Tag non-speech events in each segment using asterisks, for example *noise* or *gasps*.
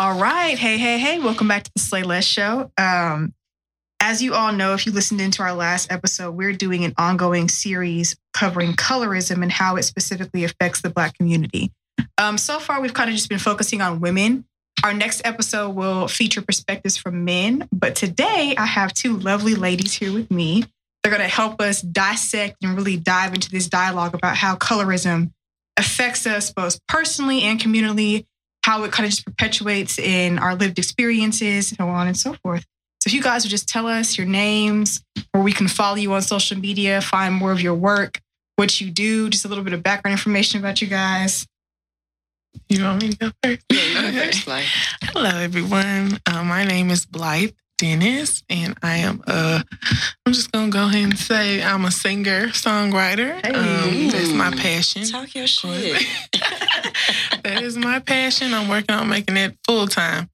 All right. Hey, hey, hey. Welcome back to the Slayyyleste Show. Um, as you all know, if you listened into our last episode, we're doing an ongoing series covering colorism and how it specifically affects the Black community. Um, so far, we've kind of just been focusing on women. Our next episode will feature perspectives from men, but today I have two lovely ladies here with me. They're going to help us dissect and really dive into this dialogue about how colorism affects us both personally and communally, how it kind of just perpetuates in our lived experiences, so on and so forth. So if you guys would just tell us your names, where we can follow you on social media, find more of your work, what you do, just a little bit of background information about you guys. You want me to go first? Yeah, you go first, Blythe. Hello, everyone. Uh, my name is Blythe Dennis, and I am a. I'm just gonna go ahead and say I'm a singer songwriter. Hey. Um, that's my passion. Talk your shit. *laughs* that is my passion. I'm working on making it full time.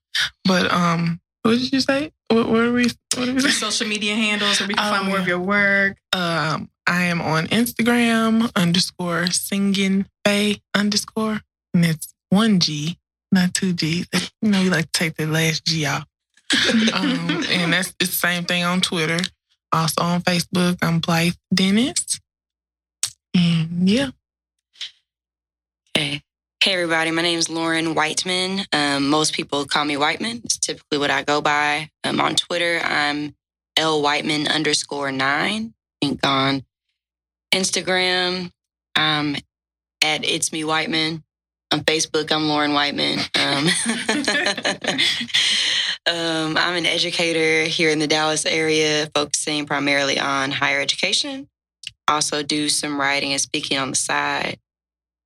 But um, what did you say? What, what are we? What are we social media handles where we can Oh, find more of your work. Um, I am on Instagram underscore singing bay underscore, and it's one G, not two G's. You know, you like to take the last G off. Um, and that's it's the same thing on Twitter. Also on Facebook, I'm Blythe Dennis. And yeah, Okay. Hey, everybody. My name is Lauren Whiteman. Um, most people call me Whiteman. It's typically what I go by. Um, on Twitter, I'm L Whiteman underscore nine. I think on Instagram, I'm at It's Me Whiteman. On Facebook, I'm Lauren Whiteman. Um, *laughs* *laughs* um, I'm an educator here in the Dallas area, focusing primarily on higher education. Also, do some writing and speaking on the side.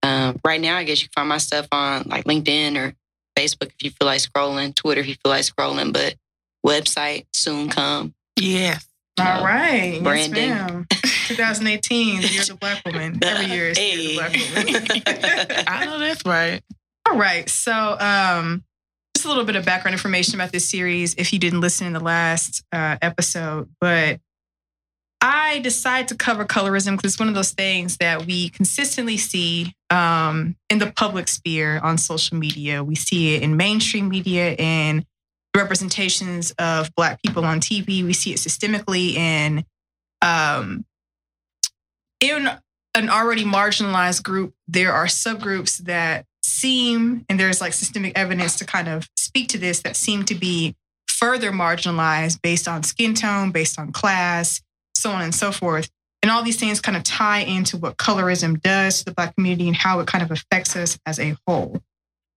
Um, right now, I guess you can find my stuff on like LinkedIn or Facebook if you feel like scrolling, Twitter if you feel like scrolling, but website soon come. yeah. All right. Yes, Brandon. ma'am. 2018, the year of the black woman. *laughs* Every year is the year of the black woman. *laughs* I know that's right. All right. So, um, just a little bit of background information about this series if you didn't listen in the last uh, episode. But I decided to cover colorism because it's one of those things that we consistently see um, in the public sphere on social media. We see it in mainstream media and representations of Black people on TV. We see it systemically in um, in an already marginalized group. There are subgroups that seem, and there's like systemic evidence to kind of speak to this, that seem to be further marginalized based on skin tone, based on class, so on and so forth. And all these things kind of tie into what colorism does to the Black community and how it kind of affects us as a whole.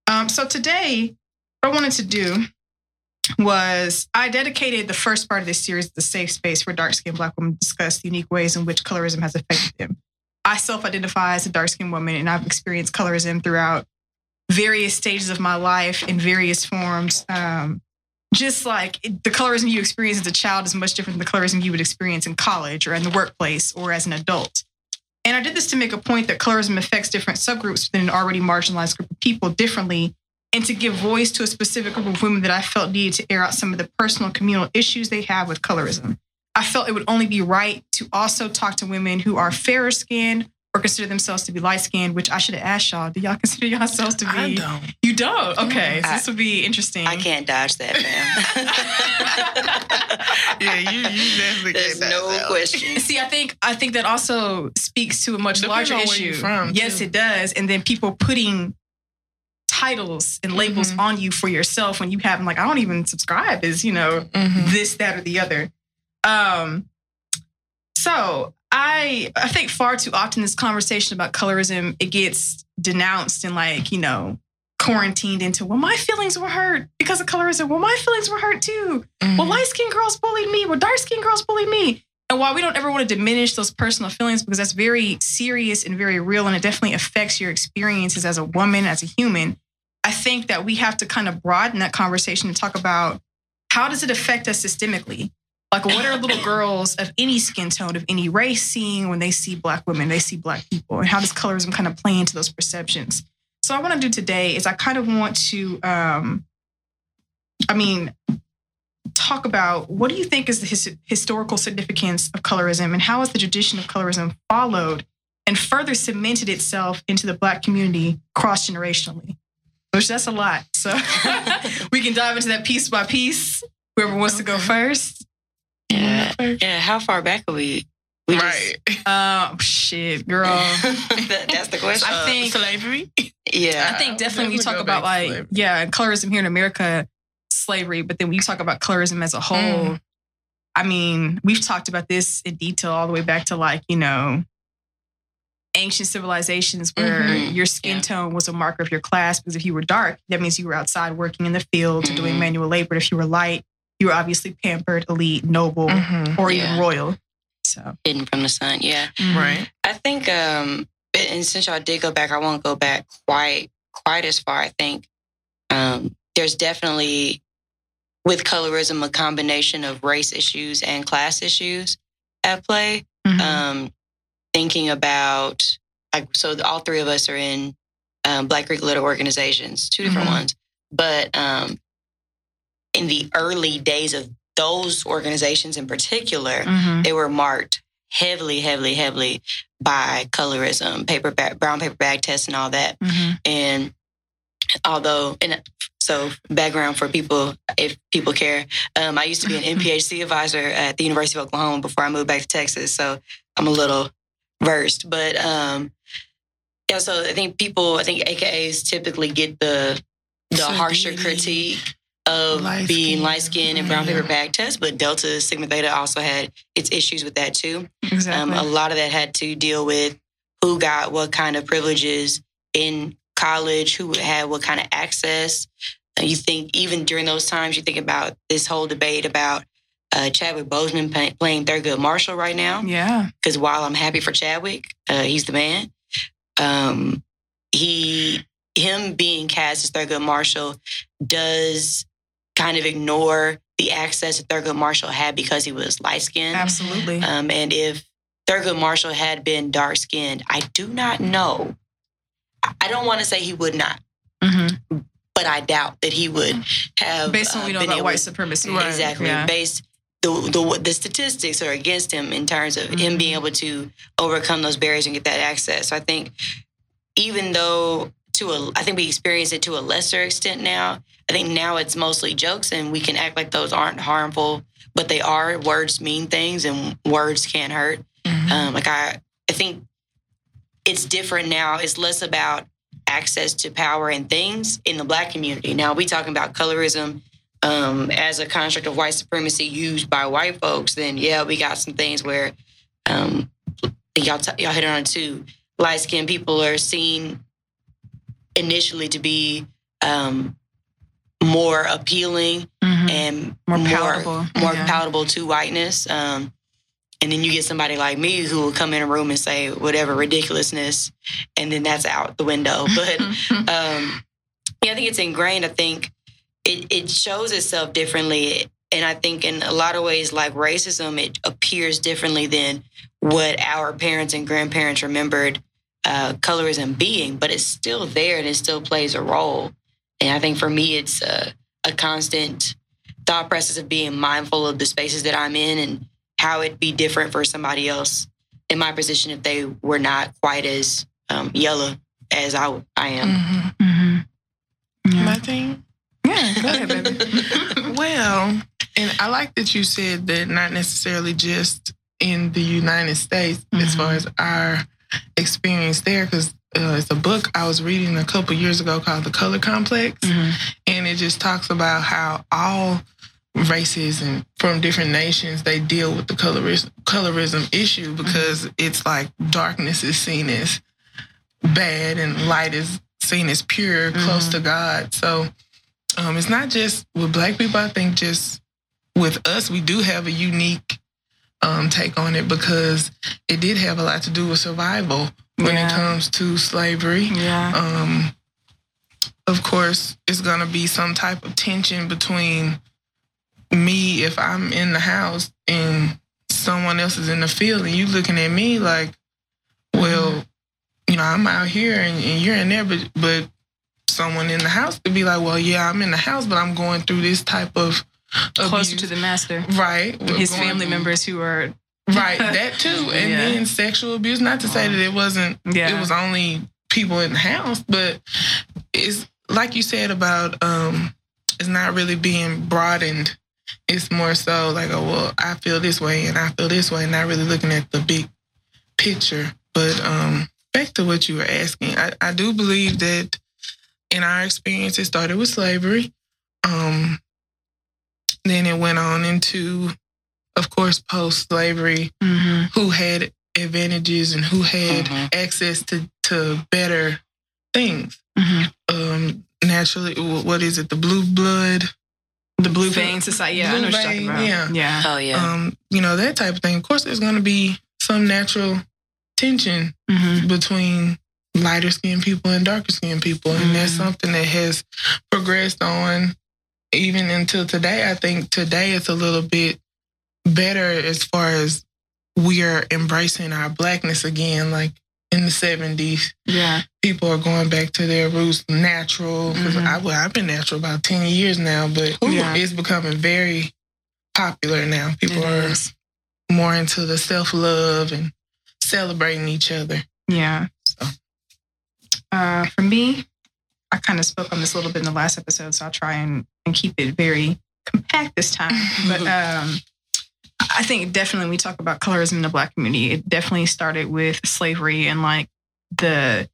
Um, so today, what I wanted to do was I dedicated the first part of this series the safe space for dark skinned Black women discuss the unique ways in which colorism has affected them. I self identify as a dark skinned woman and I've experienced colorism throughout various stages of my life in various forms. Um, just like the colorism you experience as a child is much different than the colorism you would experience in college or in the workplace or as an adult. And I did this to make a point that colorism affects different subgroups within an already marginalized group of people differently and to give voice to a specific group of women that I felt needed to air out some of the personal communal issues they have with colorism. I felt it would only be right to also talk to women who are fairer skinned consider themselves to be light skinned, which I should have asked y'all. Do y'all consider yourselves to be? I don't. You don't? Okay. So this would be interesting. I can't dodge that, fam. *laughs* Yeah, you you definitely There's get that no out. question. See, I think I think that also speaks to a much Depends larger on where issue. you're from, yes, too. it does. And then people putting titles and labels Mhm. on you for yourself when you have like I don't even subscribe as you know Mhm. this, that, or the other. Um, so I I think far too often this conversation about colorism it gets denounced and like you know quarantined into well my feelings were hurt because of colorism. Well my feelings were hurt too. Mhm. Well light skinned girls bullied me. Well dark skinned girls bullied me. And while we don't ever want to diminish those personal feelings because that's very serious and very real and it definitely affects your experiences as a woman, as a human, I think that we have to kind of broaden that conversation and talk about how does it affect us systemically? Like, what are little girls of any skin tone, of any race, seeing when they see Black women, they see Black people? And how does colorism kind of play into those perceptions? So, what I want to do today is I kind of want to, um, I mean, talk about what do you think is the his- historical significance of colorism and how has the tradition of colorism followed and further cemented itself into the Black community cross generationally? Which that's a lot. So *laughs* we can dive into that piece by piece. Whoever wants to go first. Yeah. Yeah. How far back are we? we just- right. *laughs* Uh, shit, girl. *laughs* That- that's the question. I Uh, think- slavery. yeah. I think definitely when you talk about like slavery. yeah, colorism here in America, slavery, but then when you talk about colorism as a whole, Mm. I mean, we've talked about this in detail all the way back to like, you know, ancient civilizations where Mhm. your skin Yeah. tone was a marker of your class because if you were dark, that means you were outside working in the fields or doing manual labor. But If you were light, you were obviously pampered, elite, noble, Mhm. or Yeah. even royal. So Hidden from the sun. Yeah. Right. I think, um, and since y'all did go back, I won't go back quite quite as far. I think um, there's definitely with colorism a combination of race issues and class issues at play. Mhm. Um, thinking about like so, all three of us are in um, Black Greek Letter organizations, two different Mhm. ones, but um, in the early days of those organizations in particular, Mhm. they were marked heavily, heavily, heavily by colorism, paper bag, brown paper bag tests, and all that. Mhm. And although, and so background for people, if people care, um, I used to be an *laughs* NPHC advisor at the University of Oklahoma before I moved back to Texas, so I'm a little versed. But um, yeah, so I think people, I think AKAs typically get the the So harsher critique of Light being skin. light skinned and brown Yeah. paper bag test, but Delta Sigma Theta also had its issues with that too. Exactly. Um, a lot of that had to deal with who got what kind of privileges in college, who had what kind of access. Uh, you think even during those times, you think about this whole debate about uh, Chadwick Boseman play, playing Thurgood Marshall right now. yeah. Because while I'm happy for Chadwick, uh, he's the man. Um, he him being cast as Thurgood Marshall does kind of ignore the access that Thurgood Marshall had because he was light skinned. Absolutely. Um, and if Thurgood Marshall had been dark skinned, I do not know. I- don't want to say he would not, Mhm. but I doubt that he would have. Based on what we uh, know been about able- white supremacy. Right. Exactly. Yeah. Based the, the the statistics are against him in terms of him Mhm. being able to overcome those barriers and get that access. So I think even though to a I think we experience it to a lesser extent now. I think now it's mostly jokes and we can act like those aren't harmful, but they are. Words mean things and words can hurt. Mhm. Um, like I, I think it's different now. It's less about access to power and things in the black community. Now we talking about colorism um, as a construct of white supremacy used by white folks. Then yeah, we got some things where um, y'all t- y'all hit on too. Light skinned people are seen initially to be um, more appealing Mhm. and More more palatable. more Yeah. palatable to whiteness. Um, and then you get somebody like me who will come in a room and say whatever ridiculousness, and then that's out the window. *laughs* But *laughs* um, yeah, I think it's ingrained. I think it, it shows itself differently. And I think in a lot of ways, like racism, it appears differently than what our parents and grandparents remembered uh, colorism being, but it's still there and it still plays a role. And I think for me, it's a, a constant thought process of being mindful of the spaces that I'm in and how it'd be different for somebody else in my position if they were not quite as um, yellow as I, I am. Mhm. Mhm. Yeah. My thing. yeah, go ahead, baby. *laughs* Well, and I like that you said that not necessarily just in the United States as Mhm. far as our experience there, because uh, it's a book I was reading a couple years ago called The Color Complex, Mhm. and it just talks about how all races and from different nations they deal with the colorism colorism issue because it's like darkness is seen as bad and light is seen as pure, close to God. So um, it's not just with black people. I think just with us, we do have a unique um, take on it because it did have a lot to do with survival when Yeah. it comes to slavery. Yeah. Um, of course, it's going to be some type of tension between me if I'm in the house and someone else is in the field and you looking at me like, well, you know, I'm out here and, and you're in there, but but someone in the house could be like, well, yeah, I'm in the house, but I'm going through this type of Closer abuse. to the master. right His family members who are right *laughs* that too and Yeah. then sexual abuse not to say that it wasn't yeah. it was only people in the house, but it's like you said about um it's not really being broadened. It's more so like, oh well, I feel this way and I feel this way, not really looking at the big picture. But um back to what you were asking, I, I do believe that in our experience it started with slavery. Um then it went on into of course post slavery Mhm. who had advantages and who had Mhm. access to to better things. Mhm. Um, naturally, what is it? The blue blood, The Blue Vein Society. Yeah, I know Blue what you're talking about. yeah. Yeah. Oh yeah. um, you know that type of thing. Of course, there's going to be some natural tension Mhm. between lighter skinned people and darker skinned people, and that's Mhm. something that has progressed on even until today. I think today it's a little bit better as far as we are embracing our blackness again, like in the 70s Yeah. people are going back to their roots natural. Mhm. I, well, I've been natural about 10 years now, but Yeah. it's becoming very popular now. People It are is. more into the self love and celebrating each other. Yeah. So. Uh, for me, I kind of spoke on this a little bit in the last episode, so I'll try and, and keep it very compact this time. *laughs* But um, I think definitely we talk about colorism in the Black community, it definitely started with slavery and like the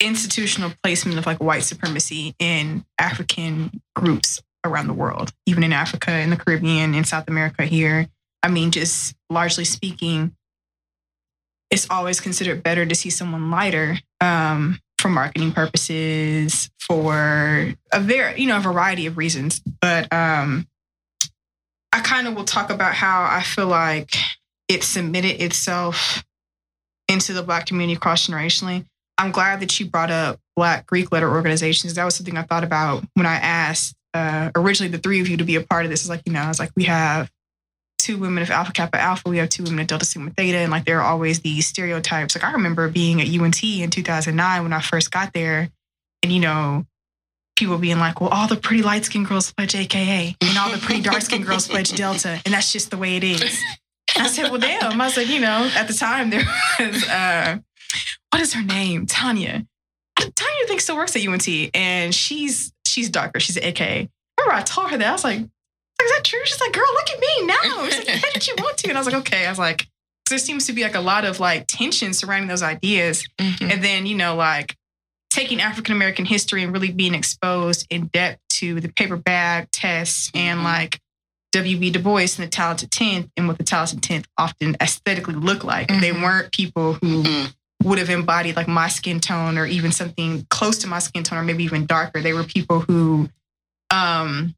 institutional placement of like white supremacy in African groups around the world, even in Africa, in the Caribbean, in South America here. I mean, just largely speaking, it's always considered better to see someone lighter um, for marketing purposes, for a very, you know, a variety of reasons. But um, I kind of will talk about how I feel like it submitted itself into the Black community cross generationally. I'm glad that you brought up Black Greek letter organizations. That was something I thought about when I asked uh, originally the three of you to be a part of this. Is like, you know, I was like, we have two women of Alpha Kappa Alpha, we have two women of Delta Sigma Theta, and like there are always these stereotypes. Like I remember being at UNT in 2009 when I first got there, and you know, people being like, well, all the pretty light skinned girls pledge AKA, and all the pretty dark skinned girls pledge Delta, and that's just the way it is. And I said, well, damn. I said, you know, at the time there was, uh, what is her name? Tanya. Tanya thinks still works at UNT, and she's she's darker. She's an AKA. Remember, I told her that. I was like, is that true? She's like, girl, look at me now. She's like, how did you want to? And I was like, okay. I was like, there seems to be like a lot of like tension surrounding those ideas. Mhm. And then, you know, like taking African American history and really being exposed in depth to the paper bag tests and Mhm. like W.B. Du Bois and the Talented Tenth and what the Talented Tenth often aesthetically look like. They Mhm. weren't people who Mm. would have embodied like my skin tone or even something close to my skin tone or maybe even darker. They were people who, um,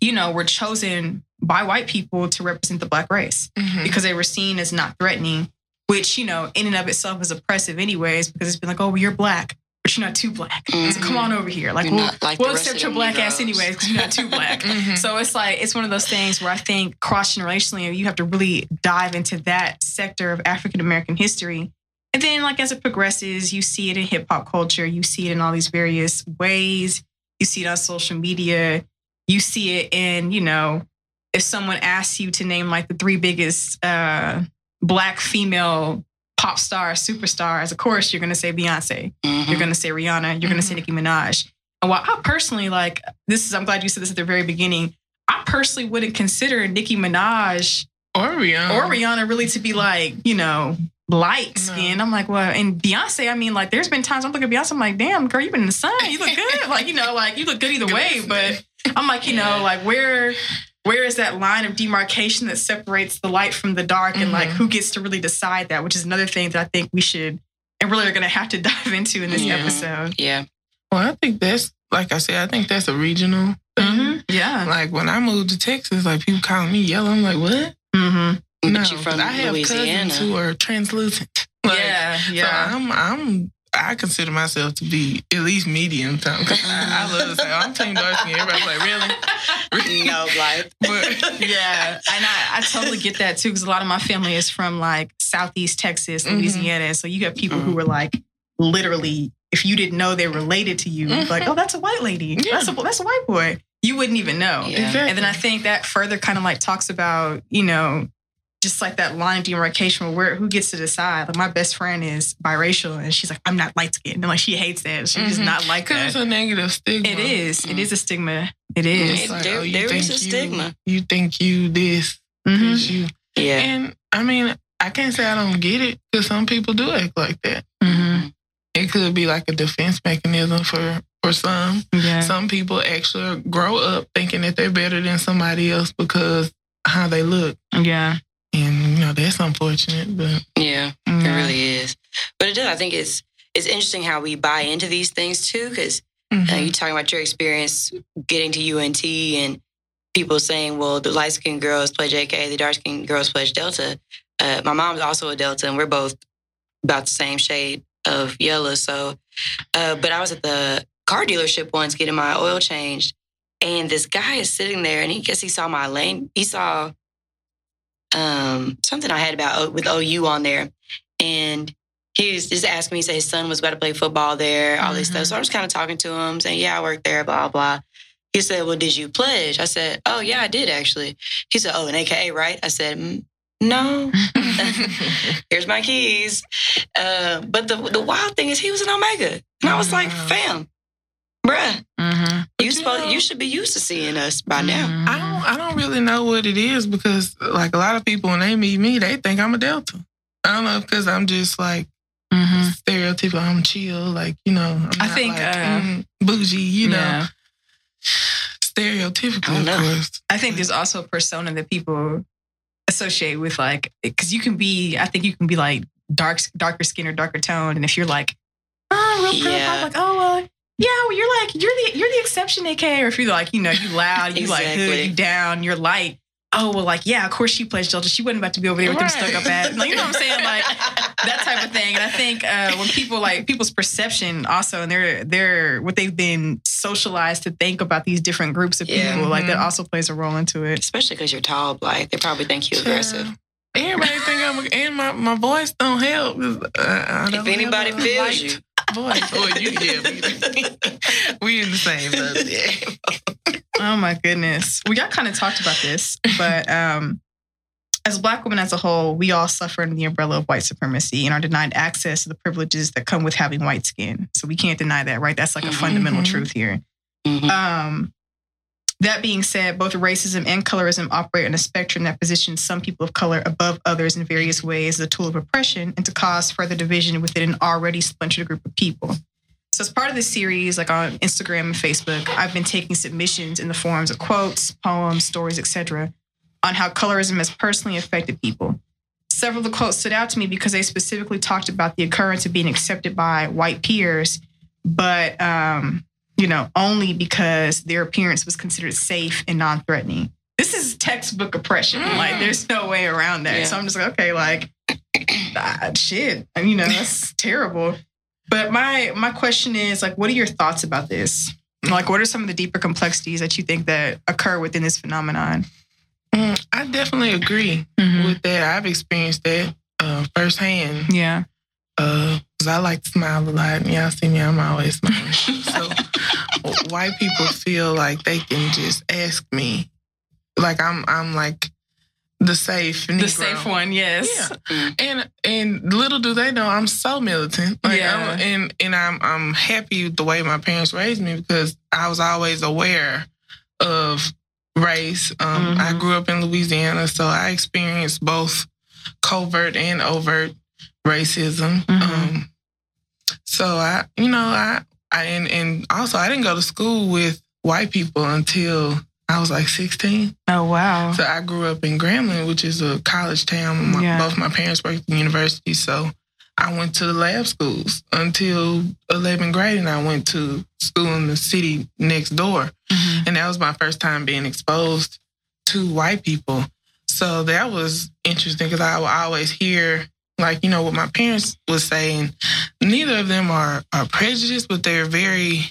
you know, were chosen by white people to represent the black race Mhm. because they were seen as not threatening, which, you know, in and of itself is oppressive anyways, because it's been like, oh, well, you're black, but you're not too black. So Mhm. come on over here. Like, You're we'll, like we'll accept your black ass anyways because you're not too black. *laughs* Mhm. So it's like it's one of those things where I think cross generationally you have to really dive into that sector of African American history. And then like as it progresses, you see it in hip hop culture, you see it in all these various ways. You see it on social media. You see it in, you know, if someone asks you to name like the three biggest uh black female pop stars, superstars, of course you're gonna say Beyonce. Mhm. You're going to say Rihanna. You're going to say Nicki Minaj. And while I personally like this is, I'm glad you said this at the very beginning. I personally wouldn't consider Nicki Minaj Or Rihanna. or Rihanna really to be like, you know, light skin. I'm like, well, and Beyonce, I mean, like, there's been times I'm looking at Beyonce, I'm like, damn, girl, you've been in the sun. You look good. like, you know, like, you look good either way. But *laughs* I'm like, you know, like, where. Where is that line of demarcation that separates the light from the dark, and like Mhm. who gets to really decide that? Which is another thing that I think we should and really are going to have to *laughs* dive into in this Yeah. episode. Yeah. Well, I think that's like I said. I think that's a regional. thing. Mm-hmm. Yeah. Like when I moved to Texas, like people calling me yellow. I'm like, what? Mm-hmm. But no, you 'cause from I have Louisiana. cousins who are translucent. *laughs* Like, yeah. So Yeah. I'm I'm I consider myself to be at least medium tone. *laughs* I, I love to say, oh, I'm team dark skin. Everybody's like, really? no, like. *laughs* But *laughs* yeah. And I, I totally get that too, because a lot of my family is from like Southeast Texas, Mhm. Louisiana. So you got people who are like literally, if you didn't know they're related to you, Mhm. like, oh, that's a white lady. Yeah. That's a that's a white boy. you wouldn't even know. Yeah. Exactly. And then I think that further kind of like talks about, you know, just like that line of demarcation where who gets to decide. Like my best friend is biracial and she's like, I'm not light skinned. And like she hates that. She does Mhm. not like Because that. it's a negative stigma. It is. It Mm. is a stigma. It is. It, like, there, oh, there is a you- stigma. You think you this, Mhm. 'cause you. Yeah. And I mean, I can't say I don't get it because some people do act like that. Mhm. It could be like a defense mechanism for for some. Yeah. Some people actually grow up thinking that they're better than somebody else because how they look, yeah. Know that's unfortunate. But Yeah. It really is. But it does. I think it's it's interesting how we buy into these things too, because mhm. uh, you talking about your experience getting to UNT and people saying, well, the light skinned girls play JK, the dark skinned girls play Delta. Uh, my mom's also a Delta, and we're both about the same shade of yellow. So, uh, but I was at the car dealership once getting my oil changed, and this guy is sitting there, and he guess he saw my lane. He saw um, something I had about with OU on there, and he was just asking me, say his son was about to play football there, all this Mhm. stuff. So I was kind of talking to him, saying, "Yeah, I work there, blah blah." He said, "Well, did you pledge?" I said, "Oh yeah, I did actually." He said, "Oh, an AKA, right?" I said, mm, "No." *laughs* *laughs* Here's my keys. Uh, but the the wild thing is, he was an Omega, and I was like, "Fam, bruh, Mhm. you you supposed know- you should be used to seeing us by now." Mhm. I don't I don't really know what it is because like a lot of people when they meet me, they think I'm a Delta. I don't know because I'm just like Mhm. stereotypical. I'm chill, like you know. I'm I not, think, like, uh, mm, bougie, you know, Yeah. stereotypical, I don't of course. I think there's also a persona that people associate with like because you can be I think you can be like dark darker skin or darker tone and if you're like oh real purple Yeah. pop, like oh well yeah well, you're like you're the you're the exception AK or if you're like you know you loud you like hood Exactly. you down you're light oh well like yeah of course she plays Delta she wasn't about to be over there with them stuck up Right. at like, you know what I'm saying like that type of thing. And I think uh, when people like people's perception also and they're they're what they've been socialized to think about these different groups of Yeah. people, like that Mhm. also plays a role into it. Especially because you're tall, black, they probably think you aggressive. Everybody think I'm and my, my voice don't help. uh, don't If anybody feels light you. Voice. Oh, you yeah, we, *laughs* we in the same boat. Oh my goodness. We got kind of talked about this, but um as black women as a whole, we all suffer under the umbrella of white supremacy and are denied access to the privileges that come with having white skin. So we can't deny that, right? That's like a Mhm. fundamental truth here. Mhm. Um, that being said, both racism and colorism operate on a spectrum that positions some people of color above others in various ways as a tool of oppression and to cause further division within an already splintered group of people. So, as part of this series, like on Instagram and Facebook, I've been taking submissions in the forms of quotes, poems, stories, etc., on how colorism has personally affected people. Several of the quotes stood out to me because they specifically talked about the occurrence of being accepted by white peers, but um, you know, only because their appearance was considered safe and non-threatening. This is textbook oppression. Mm. Like, there's no way around that. Yeah. So I'm just like, okay, like, *clears throat* ah, shit. And, you know, that's *laughs* terrible. But my my question is, like, what are your thoughts about this? Like, what are some of the deeper complexities that you think that occur within this phenomenon? Mm, I definitely agree with that. I've experienced that uh, firsthand. Yeah. Uh, cause I like to smile a lot. And y'all see me, I'm always smiling. *laughs* so white people feel like they can just ask me, like I'm, I'm like the safe, The safe one, yes. Yeah, and and little do they know I'm so militant. Like Yeah. I'm, and and I'm I'm happy with the way my parents raised me because I was always aware of race. Um, I Mhm. grew up in Louisiana, so I experienced both covert and overt racism. Mhm. Um, so I, you know, I, I and, and also I didn't go to school with white people until I was like 16. Oh wow. So I grew up in Grambling, which is a college town. My, Yeah. Both my parents worked in university, so I went to the lab schools until 11th grade, and I went to school in the city next door, Mhm. and that was my first time being exposed to white people. So that was interesting because I would always hear, like you know, what my parents was saying. Neither of them are are prejudiced, but they're very.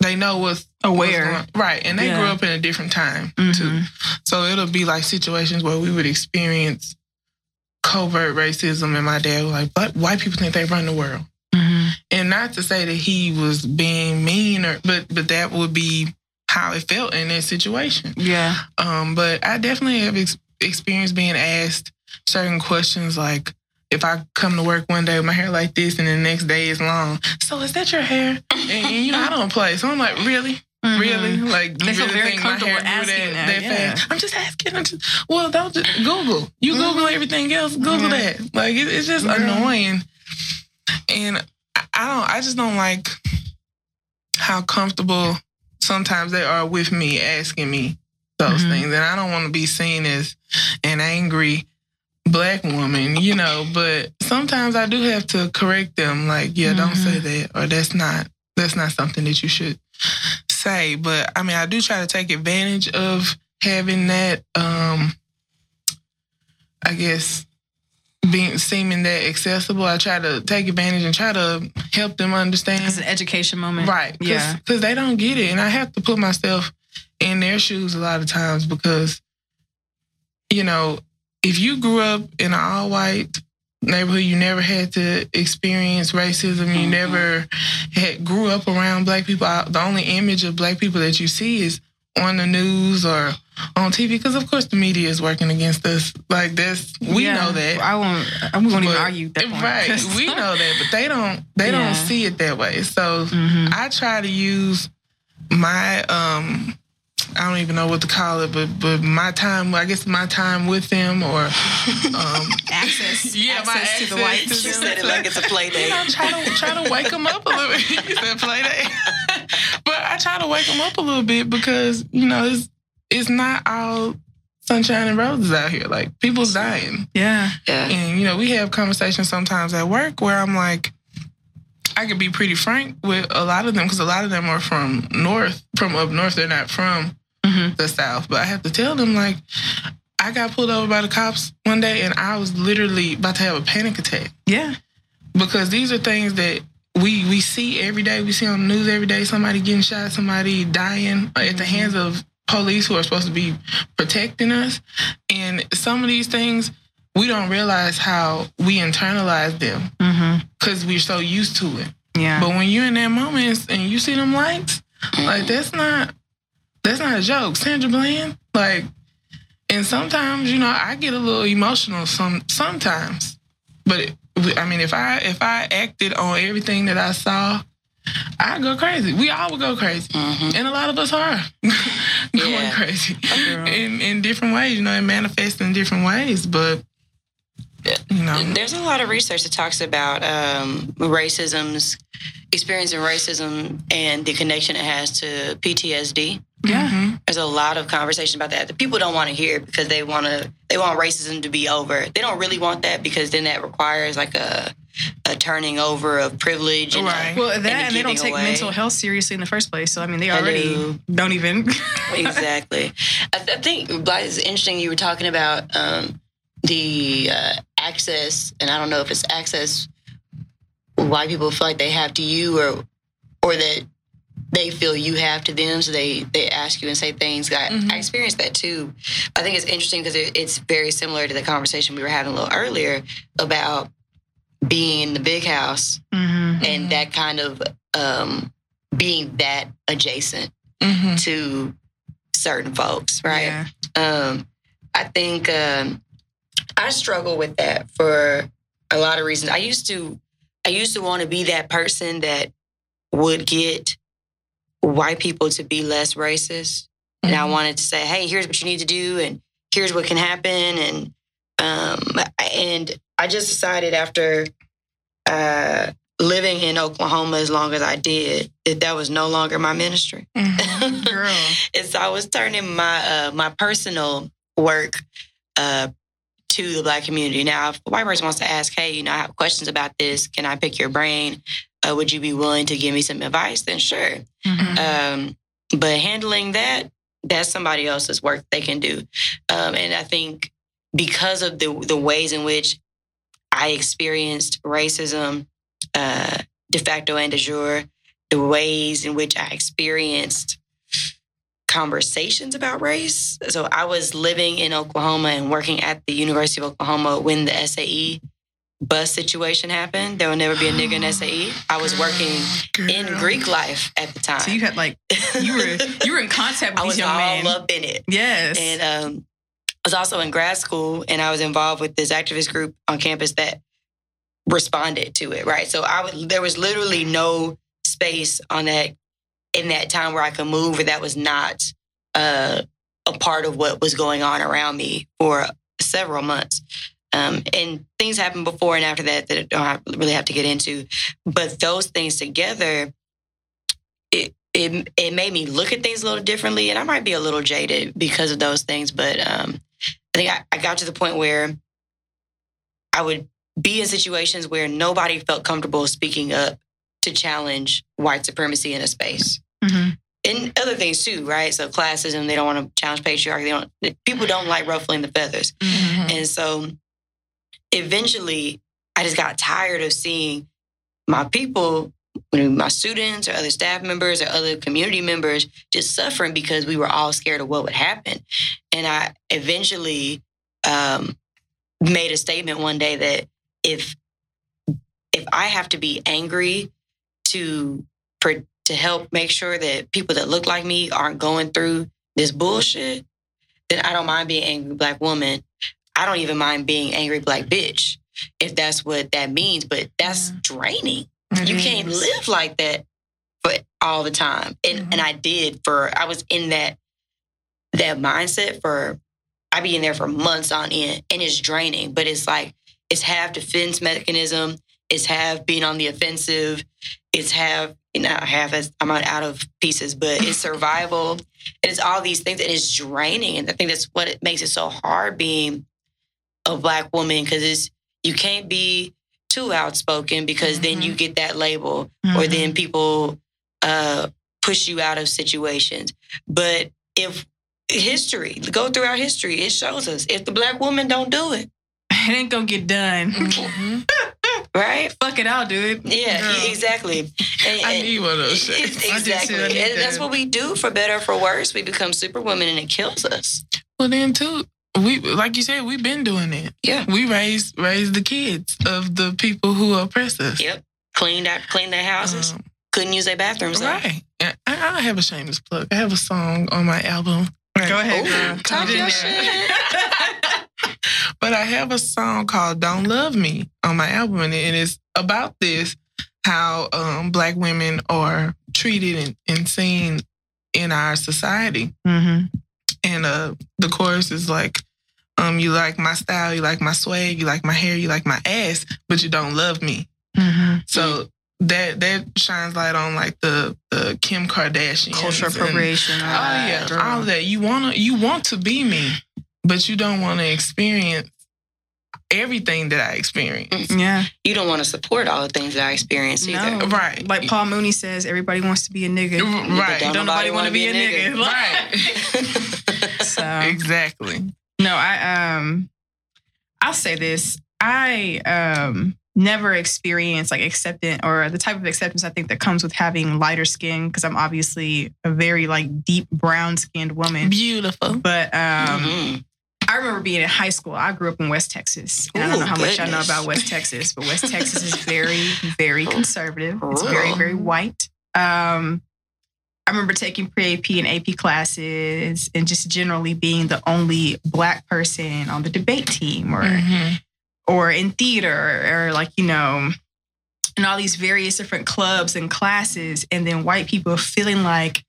They know what's what's Aware. going- right? And they Yeah. grew up in a different time too. Mhm. So it'll be like situations where we would experience covert racism, and my dad was like, "But white people think they run the world." Mhm. And not to say that he was being mean, or but but that would be how it felt in that situation. Yeah. Um, but I definitely have ex- experienced being asked certain questions like if I come to work one day with my hair like this and the next day is long, so is that your hair? And, and you know, I don't play. So I'm like, really? Mhm. Really? Like They you feel really very think my hair asking that, that, yeah. fast? I'm just asking. I'm just, well, don't just Google. You Google everything else. Google Yeah. that. Like it, it's just Yeah. annoying. And I, I don't. I just don't like how comfortable sometimes they are with me asking me those Mhm. things, and I don't want to be seen as an angry black woman, you know. But sometimes I do have to correct them. Like, yeah, don't Mhm. say that, or that's not that's not something that you should say. But I mean, I do try to take advantage of having that. um I guess being seeming that accessible. I try to take advantage and try to help them understand. It's an education moment. Right. Cause, Yeah. 'cause they don't get it. And I have to put myself in their shoes a lot of times because, you know, if you grew up in an all white neighborhood, you never had to experience racism, you Mhm. never had grew up around black people. I- The only image of black people that you see is on the news or on TV because of course the media is working against us. Like this we Yeah. know that. I won't. I won't even argue that point. Right. We *laughs* know that, but they don't they don't see it that way. So Mhm. I try to use my um I don't even know what to call it, but but my time I guess my time with them or *laughs* um Access. Yeah, my access to the access white. to She said it like it's a play you know, try to try to wake them up a little bit. *laughs* you said play that. *laughs* but I try to wake them up a little bit because, you know, it's it's not all sunshine and roses out here. Like people's dying. Yeah. Yeah. And you know, we have conversations sometimes at work where I'm like, I could be pretty frank with a lot of them because a lot of them are from north, from up north. They're not from Mhm. the south. But I have to tell them like, I got pulled over by the cops one day and I was literally about to have a panic attack Yeah. because these are things that we we see every day. We see on the news every day somebody getting shot, somebody dying at the hands of police who are supposed to be protecting us. And some of these things we don't realize how we internalize them Mm-hmm. Because we're so used to it. Yeah. But when you're in that moment and you see them lights, like that's not that's not a joke. Sandra Bland, like, and sometimes you know I get a little emotional some sometimes, but it, I mean if I if I acted on everything that I saw, I go crazy. We all would go crazy, Mhm. and a lot of us are *laughs* going Yeah. crazy in in different ways. You know, it manifests in different ways, but you know, There's a lot of research that talks about um, racism's experiencing racism and the connection it has to PTSD. yeah. Mhm. There's a lot of conversation about that. The people don't want to hear it because they want to. They want racism to be over. They don't really want that because then that requires like a a turning over of privilege. And, Right. Well, and that the and they don't take away. mental health seriously in the first place. So I mean, they already do. don't even. *laughs* exactly. I, th- I think Blythe is interesting. You were talking about um, the uh, access, and I don't know if it's access why people feel like they have to you, or or that they feel you have to them, so they they ask you and say things. I, Mhm. I experienced that too. I think it's interesting because it, it's very similar to the conversation we were having a little earlier about being in the big house mm-hmm. and that kind of um, being that adjacent Mhm. to certain folks, right? Yeah. Um, I think um, I struggle with that for a lot of reasons. I used to, I used to want to be that person that would get white people to be less racist, and I Mhm. wanted to say, "Hey, here's what you need to do, and here's what can happen," and um, and I just decided after uh, living in Oklahoma as long as I did that that was no longer my ministry. Mhm. Girl. *laughs* And so I was turning my uh, my personal work uh, to the black community. Now, if a white person wants to ask, hey, you know, I have questions about this. Can I pick your brain? Uh, would you be willing to give me some advice? Then sure. Mhm. Um, but handling that, that's somebody else's work they can do. Um, and I think because of the the ways in which I experienced racism, uh, de facto and de jure, the ways in which I experienced conversations about race. So I was living in Oklahoma and working at the University of Oklahoma when the SAE bus situation happened, there will never be a nigga in SAE. I was working in Greek life at the time. So you had like you were you were in contact *laughs* with I was young all men. up in it. Yes. And um, I was also in grad school, and I was involved with this activist group on campus that responded to it. Right, so I would. There was literally no space on that in that time where I could move, or that was not uh, a part of what was going on around me for several months. Um, and things happened before and after that that I don't really have to get into. But those things together, it it it made me look at things a little differently, and I might be a little jaded because of those things. But um, I think I, I got to the point where I would be in situations where nobody felt comfortable speaking up to challenge white supremacy in a space. Mhm. And other things too, right? So classism, they don't want to challenge patriarchy. They don't. People don't like ruffling the feathers. Mhm. And so eventually I just got tired of seeing my people, my students or other staff members or other community members just suffering because we were all scared of what would happen. And I eventually um, made a statement one day that if if I have to be angry to for, to help make sure that people that look like me aren't going through this bullshit, then I don't mind being angry black woman. I don't even mind being angry black bitch if that's what that means. But that's draining. You can't live like that for all the time. And Mhm. and I did for I was in that that mindset for I be in there for months on end and it's draining, but it's like it's half defense mechanism, it's half being on the offensive, it's half you know, half as I'm not out of pieces, but it's *laughs* survival. It's all these things and it's draining. And I think that's what it makes it so hard being a black woman because it's you can't be too outspoken because then you get that label or Mhm. then people uh, push you out of situations. But if history, go through our history, it shows us if the black woman don't do it, *laughs* it ain't gonna get done. Mhm. *laughs* right? Fuck it, I'll do it. Yeah, Girl. exactly. And, I and- need one of those it- shirts. I do too. Exactly. need And that's what we do for better or for worse. We become superwomen and it kills us. Well, then too, we like you said, we've been doing it. Yeah. We raised raised the kids of the people who oppress us. Yep. Cleaned out, cleaned their houses. Um, Couldn't use their bathrooms. right. I, I have a shameless plug. I have a song on my album. Right. Go ahead, Ooh, girl. talk your there. *laughs* *laughs* But I have a song called "Don't Love Me" on my album, and it is about this how um, Black women are treated and, and seen in our society. mm-hmm. And uh, the chorus is like, um, "You like my style, you like my swag, you like my hair, you like my ass, but you don't love me." Mm-hmm. So that that shines light on like the the Kim Kardashian Cultural appropriation. Oh yeah, all that. You wanna you want to be me, but you don't want to experience everything that I experience. Yeah. You don't want to support all the things that I experience either. Right. Like Paul Mooney says, everybody wants to be a nigga. Right. Don't Don't nobody want to be a nigga. Right. *laughs* so exactly. no, I um I'll say this. I um never experienced like acceptance or the type of acceptance I think that comes with having lighter skin because I'm obviously a very like deep brown skinned woman. Beautiful. But um Mhm. I remember being in high school. I grew up in West Texas. And I don't know how much I know about West Texas, but West Texas is very, very *laughs* conservative. It's very, very white. Um, I remember taking pre AP and AP classes and just generally being the only black person on the debate team or Mhm. or in theater or like, you know, in all these various different clubs and classes, and then white people feeling like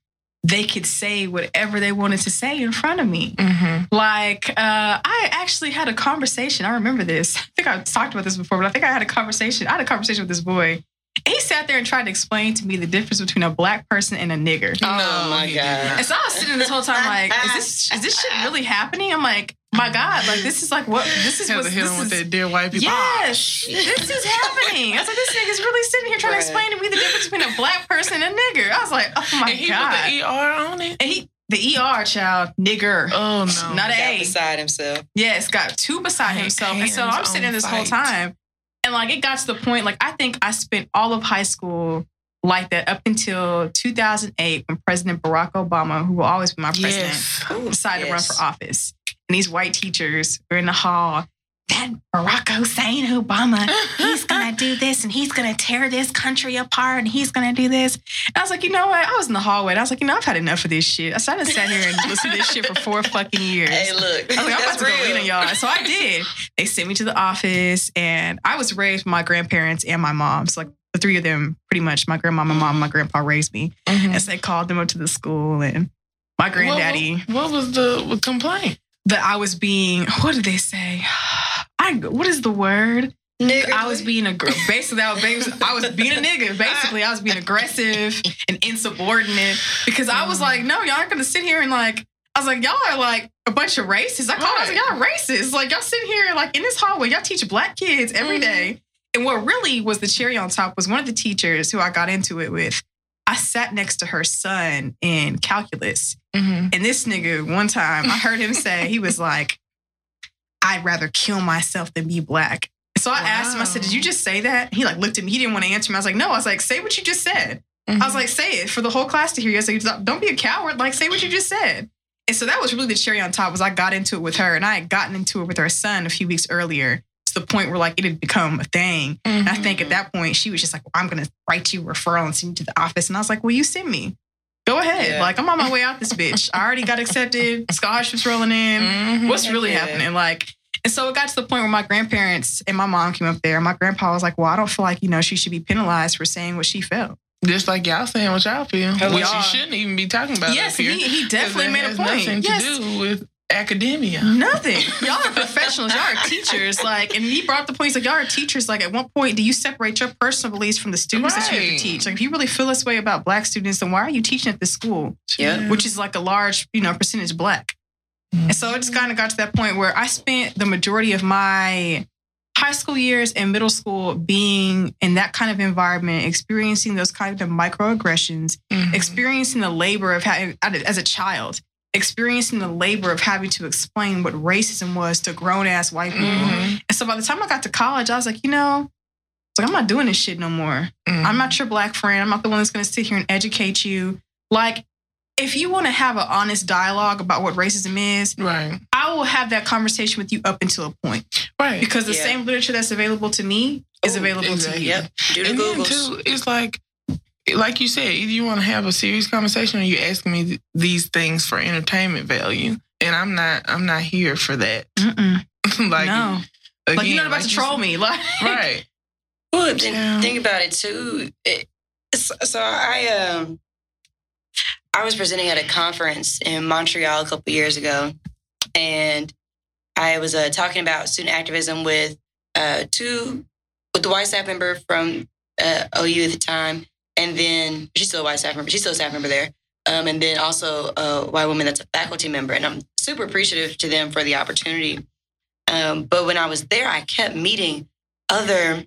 they could say whatever they wanted to say in front of me. Mhm. Like, uh, I actually had a conversation. I remember this. *laughs* I think I've talked about this before, but I think I had a conversation. I had a conversation with this boy. And he sat there and tried to explain to me the difference between a black person and a nigger. Oh, my God. not. And so I was sitting this whole time like, is this is this shit really happening? I'm like, my God, like this is like what this is Have what to hit this him with is. that dear white people. Yes, this is happening. I was like, this nigga's really sitting here trying to explain to me the difference between a black person and a nigger. I was like, oh my God. and he God. put the ER on it. and he, the ER child, nigger. Oh no. Not a Got A. beside himself. Yes, got two beside Hands himself. And so I'm sitting there on this whole time. And like it got to the point, like I think I spent all of high school like that up until 2008 when President Barack Obama, who will always be my president, yes. Ooh, decided to run for office. And these white teachers were in the hall that Barack Hussein Obama, he's gonna *laughs* do this and he's gonna tear this country apart and he's gonna do this. And I was like, you know what? I was in the hallway and I was like, you know, I've had enough of this shit. I just sat here and listened to this shit for four fucking years. Hey, look, I was like, I'm about to go real. in on y'all. So I did. They sent me to the office, and I was raised by my grandparents and my mom. So like the three of them, pretty much, my grandma, my mom, my grandpa raised me. Mhm. And so they called them up to the school, and my granddaddy What, what was the complaint? That I was being. What did they say? I what is the word? I was being a girl. basically I was, being- I was being a nigga. Basically, I was being aggressive and insubordinate because I was like, no, y'all aren't gonna sit here and like. I was like, y'all are like a bunch of racists. I called. I was like, y'all are racist. Like y'all sitting here like in this hallway. Y'all teach black kids every Mhm. day. And what really was the cherry on top was one of the teachers who I got into it with. I sat next to her son in calculus. Mm-hmm. And this nigga, one time, I heard him say, he was like, I'd rather kill myself than be black. So I asked him, I said, Did you just say that? He like looked at me. He didn't want to answer me. I was like, No. I was like, Say what you just said. I was like, Say it for the whole class to hear. You. I was like, Don't be a coward. Like, say what you just said. And so that was really the cherry on top was I got into it with her and I had gotten into it with her son a few weeks earlier to the point where like it had become a thing. And I think at that point she was just like, well, I'm going to write you a referral and send you to the office. And I was like, Will you send me. Go ahead. Yeah. Like I'm on my way out this bitch. I already got accepted. Scholarships rolling in. Mhm. What's really yeah. happening? Like, and so it got to the point where my grandparents and my mom came up there. My grandpa was like, well, I don't feel like, you know, she should be penalized for saying what she felt. Just like y'all saying what y'all feel. We Which are. you shouldn't even be talking about yes, up here. he, he 'Cause definitely it made a point. Nothing yes. to do with academia. Nothing. Y'all are professionals. Y'all are teachers. Like, and he brought the point. He's like, y'all are teachers. Like, at what point do you separate your personal beliefs from the students that you have to teach? Like, if you really feel this way about black students, then why are you teaching at this school, Yeah. which is like a large, you know, percentage black? And so it just kind of got to that point where I spent the majority of my high school years and middle school being in that kind of environment, experiencing those kind of microaggressions, Mhm. experiencing the labor of having as a child, experiencing the labor of having to explain what racism was to grown ass white people. Mhm. And so by the time I got to college, I was like, you know, like I'm not doing this shit no more. Mhm. I'm not your black friend. I'm not the one that's going to sit here and educate you. Like, if you want to have an honest dialogue about what racism is, right. I will have that conversation with you up until a point Right. because the Yeah. same literature that's available to me is Ooh, available exactly. to you. Yep. Do the and then Googles. too, it's like, like you said, either you want to have a serious conversation or you asking me th- these things for entertainment value, and I'm not. I'm not here for that. *laughs* Like, no, again, like you're not about like to troll said- me, *laughs* like right? Well, then Yeah. think about it too. It, so, so I um I was presenting at a conference in Montreal a couple years ago, and I was uh, talking about student activism with uh, two with the white staff member from uh, OU at the time, and then she's still a white staff member. She's still a staff member there, um, and then also a white woman that's a faculty member, and I'm super appreciative to them for the opportunity. Um, but when I was there, I kept meeting other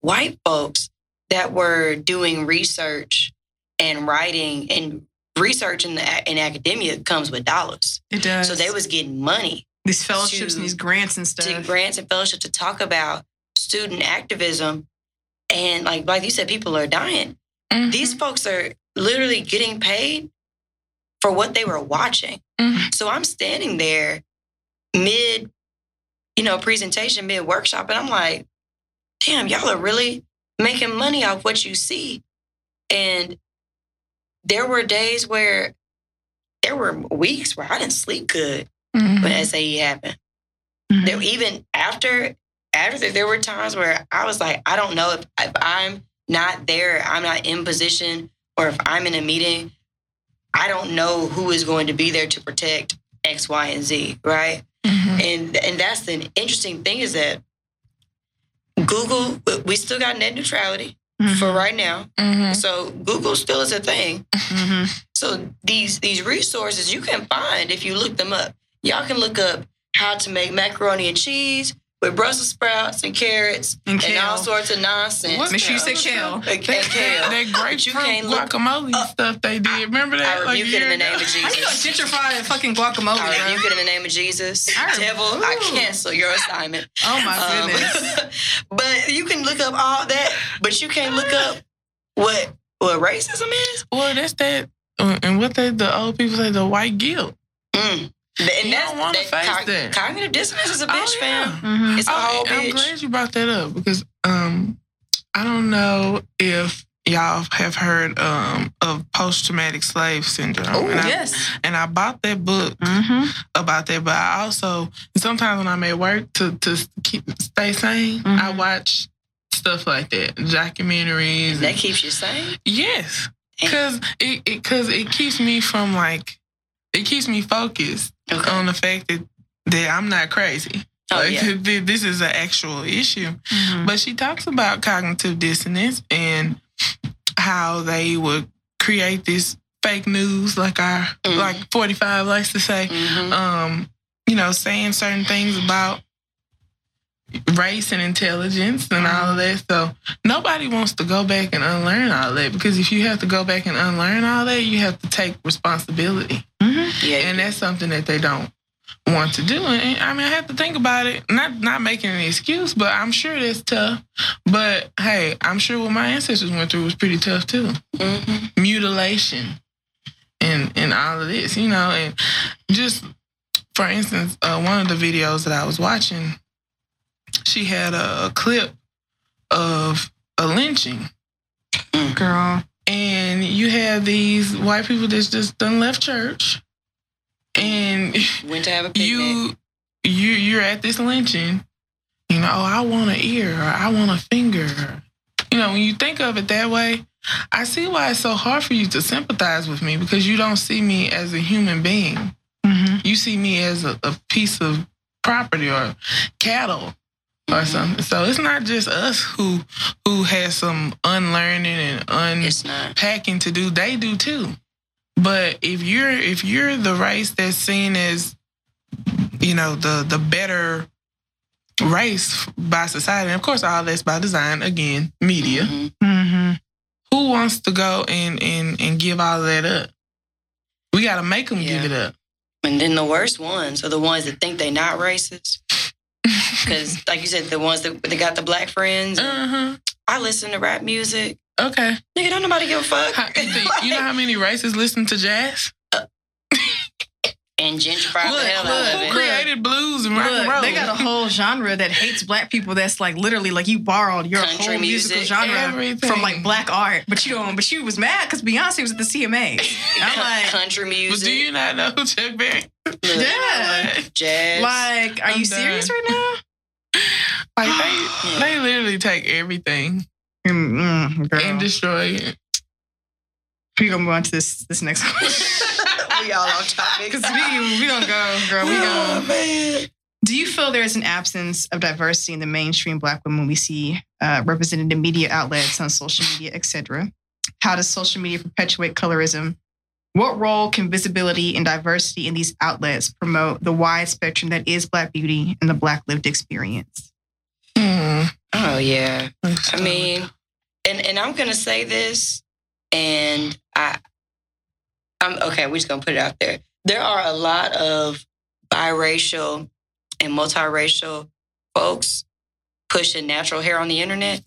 white folks that were doing research and writing and research in, the, in academia comes with dollars. it does. So they was getting money these fellowships to- and these grants and stuff. grants and fellowships to talk about student activism. And like like you said, people are dying. Mhm. These folks are literally getting paid for what they were watching. Mhm. So I'm standing there mid, you know, presentation, mid workshop, and I'm like, damn, y'all are really making money off what you see. And there were days where there were weeks where I didn't sleep good Mhm. when SAE happened. Mhm. There, even after after there were times where I was like, I don't know if, if I'm not there, I'm not in position, or if I'm in a meeting, I don't know who is going to be there to protect X, Y, and Z, right? Mhm. And and that's the interesting thing is that Google, we still got net neutrality Mhm. for right now, Mhm. so Google still is a thing. Mhm. So these these resources you can find if you look them up. Y'all can look up how to make macaroni and cheese with Brussels sprouts and carrots And and, all sorts of nonsense. What's Make sure you the say other kale. stuff? And- and kale. That *laughs* you grapefruit can't look guacamole up- stuff they did. Remember that? I like a rebuke it in the name ago? of How you gonna Jesus. gentrify fucking guacamole, I bro? rebuke it in the name of Jesus. I- Devil, I cancel your assignment. *laughs* Oh my Um, goodness. *laughs* but you can look up all that, but you can't look up what what racism is. Well, that's that. uh, And what they, the old people say, the white guilt. Mm. And You that's don't wanna face cog- that. Cognitive dissonance is a bitch, Oh, yeah. fam. Mhm. It's a Oh, whole I'm glad you brought that up because um, I don't know if y'all have heard um, of post traumatic slave syndrome. Oh, and, I, Yes. and I bought that book Mm-hmm. about that, but I also sometimes when I'm at work to to keep stay sane, I Mhm. watch stuff like that, documentaries. That and- keeps you sane. yes, because it because it, keeps me from like it keeps me focused Okay. on the fact that that I'm not crazy. Oh, like yeah. *laughs* th- this is an actual issue. Mm-hmm. But she talks about cognitive dissonance and how they would create this fake news, like our Mhm. like 45 likes to say, Mhm. um, you know, saying certain things about race and intelligence and all of that. So nobody wants to go back and unlearn all that because if you have to go back and unlearn all that, you have to take responsibility. Mm-hmm. Yeah. And that's something that they don't want to do. And I mean, I have to think about it. Not not making an excuse, but I'm sure that's tough. But hey, I'm sure what my ancestors went through was pretty tough too. Mhm. Mutilation and and all of this, you know, and just for instance, uh, one of the videos that I was watching, she had a, a clip of a lynching. Girl. And you have these white people that's just done left church. And Went to have a picnic. you you you're at this lynching, you know, oh, I want an ear or I want a finger. You know, when you think of it that way, I see why it's so hard for you to sympathize with me because you don't see me as a human being. Mm-hmm. You see me as a, a piece of property or cattle or something. So it's not just us who who has some unlearning and un It's not. packing to do, they do too. But if you're if you're the race that's seen as, you know, the the better race by society, and of course all that's by design, again, media. Mhm. Mm-hmm. Who wants to go and and and give all of that up? We gotta make them give it up. And then the worst ones are the ones that think they're not racist. *laughs* Because, like you said, the ones that, that got the black friends. uh-huh. I listen to rap music. Okay. Nigga, don't nobody give a fuck. How- you *laughs* know how many races listen to jazz? And gentrify Look, the hell look, out of Who it. look. created blues and rock and roll? They got a whole genre that hates black people. That's like literally like you borrowed your Country whole musical genre everything. from like black art, but you don't. But you was mad because Beyonce was at the CMAs. *laughs* I'm like, country music. But music. do you not know who Chuck Berry? look, yeah. jazz. Like, are I'm you serious right now? *laughs* Like they, they literally take everything Mm, and destroy it. we gonna move on to this this next question. *laughs* we all on topic. Because we we gonna go, girl. We oh, gonna. man. Do you feel there is an absence of diversity in the mainstream Black women we see uh, represented in media outlets, on social media, etc.? How does social media perpetuate colorism? What role can visibility and diversity in these outlets promote the wide spectrum that is Black beauty and the Black lived experience? Hmm. Oh, yeah. I mean, and and I'm gonna say this, and I, I'm okay. We're just gonna put it out there. There are a lot of biracial and multiracial folks pushing natural hair on the internet,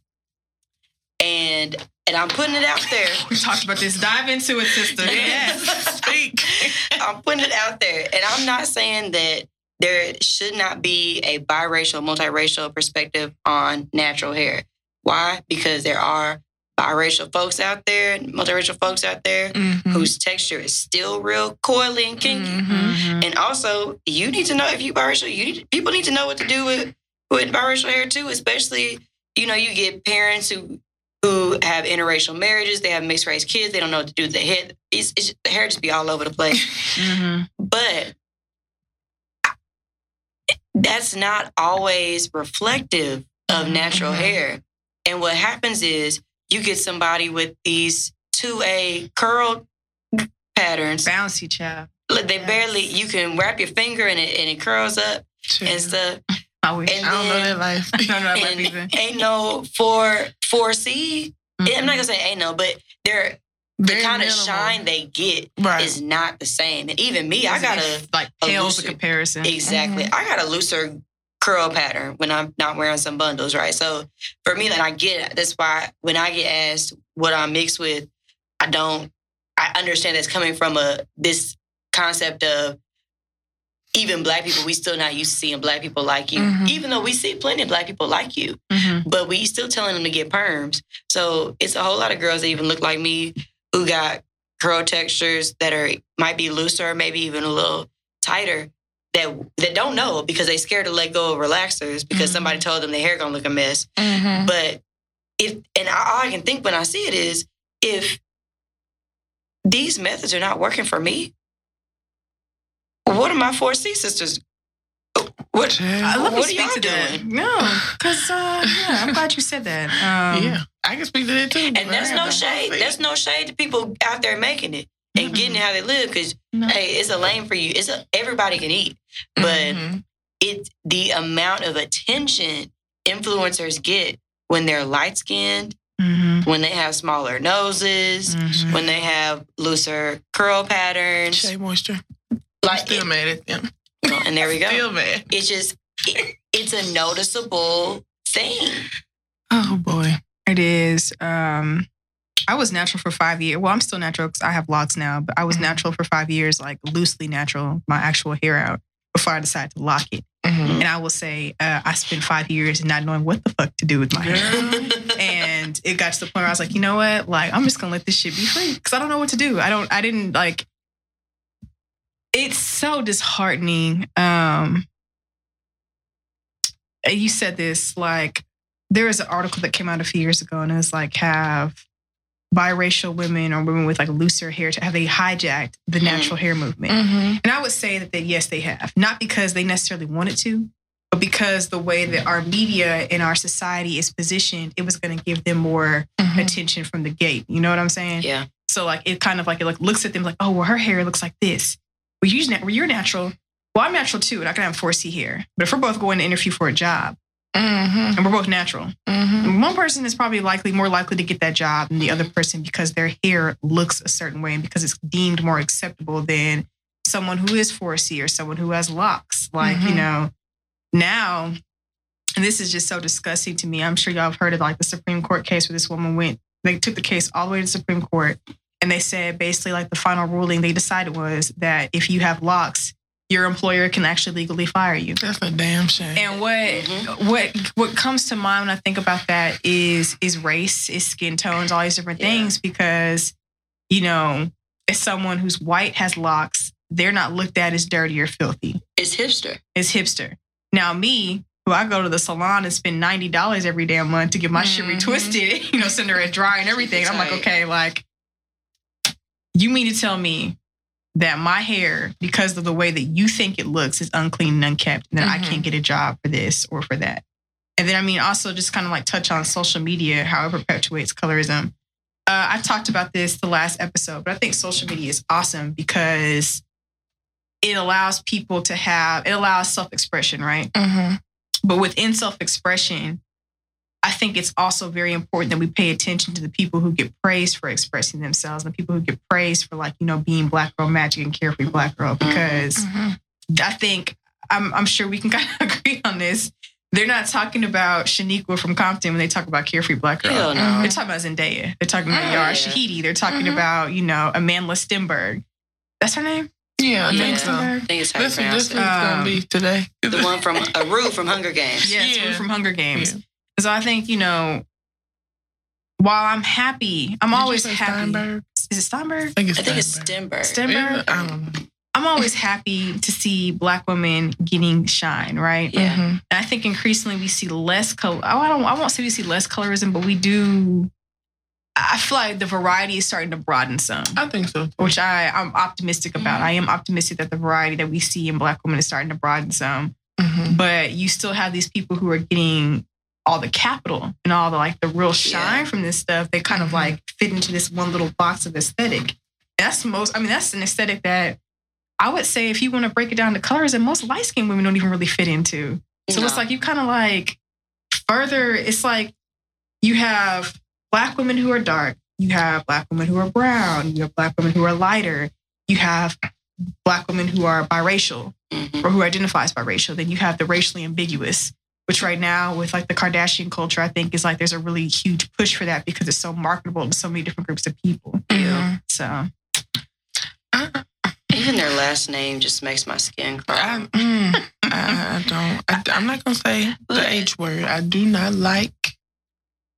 and and I'm putting it out there. *laughs* We talked about this. Dive into it, sister. *laughs* Yes. speak. *laughs* I'm putting it out there, and I'm not saying that there should not be a biracial, multiracial perspective on natural hair. Why? Because there are biracial folks out there, multiracial folks out there Mhm. whose texture is still real coily and kinky. Mhm. Mhm. And also, you need to know if you biracial. You need people need to know what to do with with biracial hair too. Especially, you know, you get parents who who have interracial marriages. They have mixed race kids. They don't know what to do with their head. It's, it's the hair just be all over the place. *laughs* Mhm. but that's not always reflective of natural Mhm. hair. And what happens is you get somebody with these 2A curl patterns. Bouncy child. Like they Yes. barely you can wrap your finger and it and it curls up Chill. and stuff. I wish. And I don't know that life. *laughs* I don't know about And either. ain't no four four C. I'm not gonna say ain't no, but they're the kind of shine they get Right. is not the same. And even me, I got a like pales looser- comparison. Exactly. Mm-hmm. I got a looser curl pattern when I'm not wearing some bundles, right? So for me, and I get. That's why when I get asked what I'm mixed with, I don't. I understand that's coming from a this concept of even black people, we still not used to seeing black people like you. Mhm. Even though we see plenty of black people like you, Mm-hmm. but we still telling them to get perms. So it's a whole lot of girls that even look like me who got curl textures that are might be looser, or maybe even a little tighter. That that don't know because they scared to let go of relaxers because Mhm. somebody told them their hair gonna look a mess. Mhm. But if and all I can think when I see it is if these methods are not working for me, what are my four C sisters? What? I love What to are y'all speak to that. doing? No, because uh, yeah, I'm glad you said that. *laughs* Um, yeah, I can speak to that too. And that's no shade. That's no shade to people out there making it and getting how they live. Because No. hey, it's a lane for you. It's a everybody can eat, but Mhm. it's the amount of attention influencers get when they're light skinned, mhm, when they have smaller noses, mhm. when they have looser curl patterns. Shea moisture. Like, Still it- mad at them. and there we go. Still mad. It's just it, it's a noticeable thing. Oh boy. It is. Um, I was natural for five years. Well, I'm still natural because I have locks now, but I was Mhm. natural for five years, like loosely natural, my actual hair out before I decided to lock it. Mhm. And I will say, uh, I spent five years not knowing what the fuck to do with my hair. And it got to the point where I was like, you know what? Like, I'm just gonna let this shit be free because I don't know what to do. I don't. I didn't like. It's so disheartening. Um, you said this like there was an article that came out a few years ago, and it was like have biracial women or women with like looser hair have they hijacked the Mhm. natural hair movement? Mhm. And I would say that, that yes, they have. Not because they necessarily wanted to, but because the way that our media and our society is positioned, it was going to give them more Mhm. attention from the gate. You know what I'm saying? Yeah. So like it kind of like it like looks at them like, oh, well, her hair looks like this. Well, you're, well, you're natural. Well, I'm natural too, and I can have 4C hair. But if we're both going to interview for a job Mhm. and we're both natural, Mhm. one person is probably likely more likely to get that job than the other person because their hair looks a certain way and because it's deemed more acceptable than someone who is 4C or someone who has locks. Like, you Mhm. know, now, and this is just so disgusting to me. I'm sure y'all have heard of like the Supreme Court case where this woman went, they took the case all the way to the Supreme Court and they said basically like the final ruling they decided was that if you have locks, your employer can actually legally fire you. That's a damn shame. And what Mhm. what what comes to mind when I think about that is is race, is skin tones, all these different Yeah. things. Because you know, as someone who's white has locks, they're not looked at as dirty or filthy. It's hipster. It's hipster. Now me, who I go to the salon and spend ninety dollars every damn month to get my shit Mhm. retwisted, *laughs* you know, send her a dry and everything. I'm like, okay, like you mean to tell me that my hair, because of the way that you think it looks, is unclean and unkept, and that I Mhm. can't get a job for this or for that. And then, I mean, also just kind of like touch on social media, how it perpetuates colorism. Uh, I talked about this the last episode, but I think social media is awesome because it allows people to have, it allows self expression, right? Mhm. But within self expression, I think it's also very important that we pay attention to the people who get praised for expressing themselves and the people who get praised for, like, you know, being Black Girl Magic and Carefree Black Girl. Because Mhm. I think, I'm, I'm sure we can *laughs* kind of agree on this. They're not talking about Shaniqua from Compton when they talk about Carefree Black Girl. Hell no. They're talking about Zendaya. They're talking about Oh, Yara yeah. Shahidi. They're talking Mhm. about, you know, Amanda Stenberg. That's her name? Yeah, I Yeah. think so. I think it's how you This is pronounce this is it. gonna Um, be today. The one from a Rue from Hunger Games. Yeah, it's Yeah. from Hunger Games. Yeah. So I think, you know, while I'm happy, I'm Did you always say happy. Steinberg? Is it Steinberg? I think it's I think it's Steinberg. Stenberg. Stenberg? I don't know. I'm always happy to see black women getting shine, right? Yeah. Mhm. And I think increasingly we see less color. I don't. I won't say we see less colorism, but we do. I feel like the variety is starting to broaden some, I think so. Too. which I I'm optimistic about. I am optimistic that the variety that we see in black women is starting to broaden some. Mhm. But you still have these people who are getting all the capital and all the like the real shine Yeah. from this stuff. They kind of Mhm. like fit into this one little box of aesthetic. That's most. I mean, that's an aesthetic that I would say if you want to break it down to colors, and most light skinned women don't even really fit into. So it's like you kind of like further, it's like you have black women who are dark, you have black women who are brown, you have black women who are lighter, you have black women who are biracial Mhm. or who identify as biracial. Then you have the racially ambiguous, which right now with like the Kardashian culture, I think is like there's a really huge push for that because it's so marketable to so many different groups of people. Mhm. So Even their last name just makes my skin crawl. I, mm, I, I don't. I, I'm not gonna say the H word. I do not like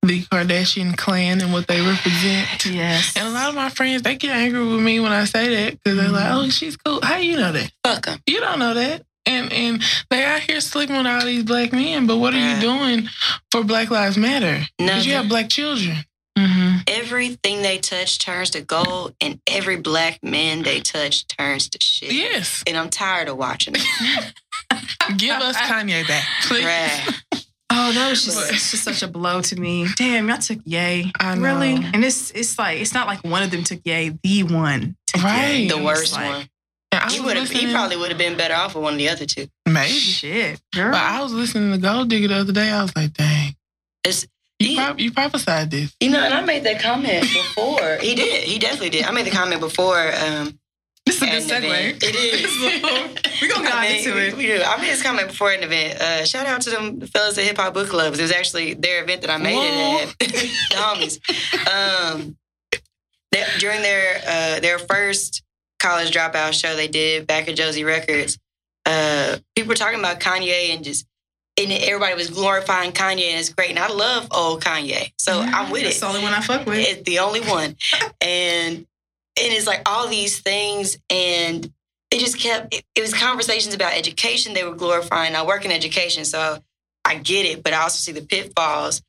the Kardashian clan and what they represent. Yes. And a lot of my friends they get angry with me when I say that because they're like, "Oh, she's cool." How you know that? Fuck them. You don't know that. And and they out here sleeping with all these black men. But what are Yeah. you doing for Black Lives Matter? Because you have black children. Mm-hmm. Everything they touch turns to gold, and every black man they touch turns to shit. Yes. And I'm tired of watching it. *laughs* Give us Kanye back, please. Right. *laughs* Oh, that was just, it's just such a blow to me. Damn, y'all took Yay. I know. Really? And it's it's like it's not like one of them took Yay, the one took Right. Ye. The worst like, one. And I He would have. He probably would have been better off with one of the other two. maybe. Shit, girl. But I was listening to Gold Digger the other day. I was like, dang. It's You, He- prop- you prophesied this. you know, and I made that comment before. he did. He definitely did. I made the comment before. Um, this is a good an event. segue. It is. *laughs* We're gonna *laughs* I dive mean, into it. We do. I made this comment before an event. Uh, shout out to them fellas at Hip Hop Book Clubs. It was actually their event that I made it at. *laughs* the homies. Um, they, during their uh, their first college dropout show they did back at Josie Records, uh, people were talking about Kanye and just and everybody was glorifying Kanye and it's great. And I love old Kanye, so I'm with That's it the only one I fuck with. it's the only one *laughs* and and it's like all these things and it just kept it, it was conversations about education they were glorifying i work in education so i get it but i also see the pitfalls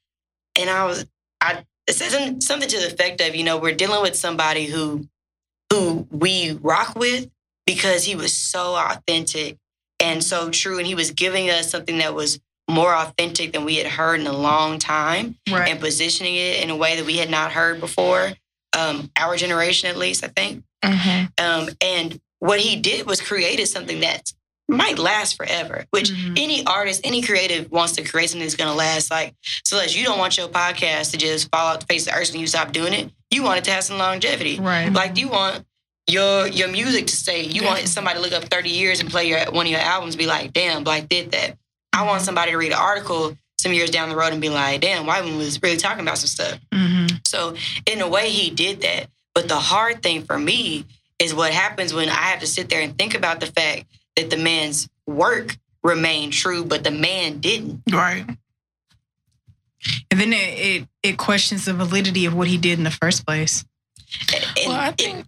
and i was i it says something to the effect of you know we're dealing with somebody who who we rock with because he was so authentic and so true and he was giving us something that was more authentic than we had heard in a long time right. and positioning it in a way that we had not heard before, um, our generation at least, I think. Mm-hmm. Um, and what he did was created something that might last forever, which Mhm. any artist, any creative wants to create something that's going to last. Like, so as you don't want your podcast to just fall off the face of the earth when you stop doing it, you want it to have some longevity. Right. Like, you want your your music to stay. You want somebody to look up 30 years and play your one of your albums, be like, damn, Black did that. I want somebody to read an article some years down the road and be like, damn, Wyman was really talking about some stuff. Mm-hmm. So in a way, he did that. But the hard thing for me is what happens when I have to sit there and think about the fact that the man's work remained true, but the man didn't. Right. And then it, it it questions the validity of what he did in the first place. And well, I think,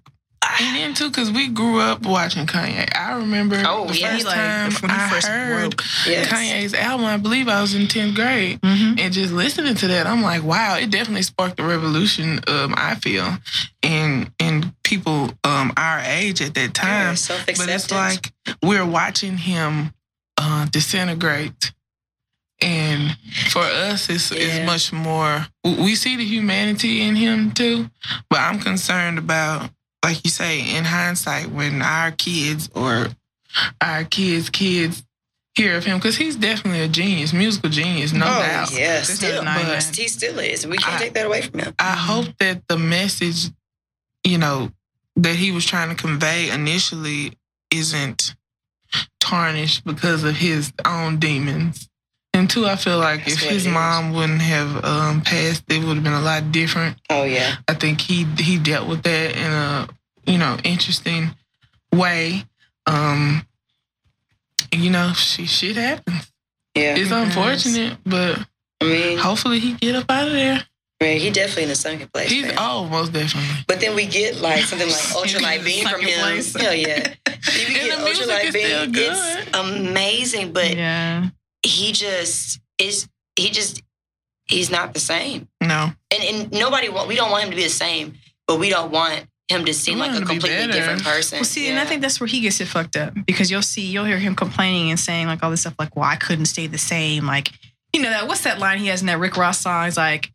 and then too, because we grew up watching Kanye. I remember Oh, the yeah. first Like, time when he I first heard broke. yes. Kanye's album. I believe I was in tenth grade. Mm-hmm. And just listening to that, I'm like, wow, it definitely sparked a revolution. Um, I feel in in people um our age at that time. self But it's like we're watching him uh, disintegrate, and for us, it's, Yeah. it's much more. We see the humanity in him too, but I'm concerned about, like you say, in hindsight, when our kids or our kids' kids hear of him, because he's definitely a genius, musical genius, no oh, doubt. There's still. He still is. We can't I- take that away from him. I hope that the message, you know, that he was trying to convey initially isn't tarnished because of his own demons. And two, I feel like That's if his it is. mom wouldn't have um, passed, it would have been a lot different. Oh, yeah. I think he he dealt with that in a you know interesting way. Um, you know, shit, shit happens. Yeah. It's It does. unfortunate, but I mean, hopefully he get up out of there. I mean, he definitely in a sunken place. He's man. oh, most definitely. But then we get like something like *laughs* ultralight beam from him. place. Hell yeah. *laughs* Then we And get the music ultralight is still beam. good. It's amazing, but yeah. He just is. He just he's not the same. No. And and nobody want. We don't want him to be the same, but we don't want him to seem like a to be completely different person. Well, see, and I think that's where he gets it fucked up because you'll see, you'll hear him complaining and saying like all this stuff, like, "Well, I couldn't stay the same." Like, you know that what's that line he has in that Rick Ross song? It's like,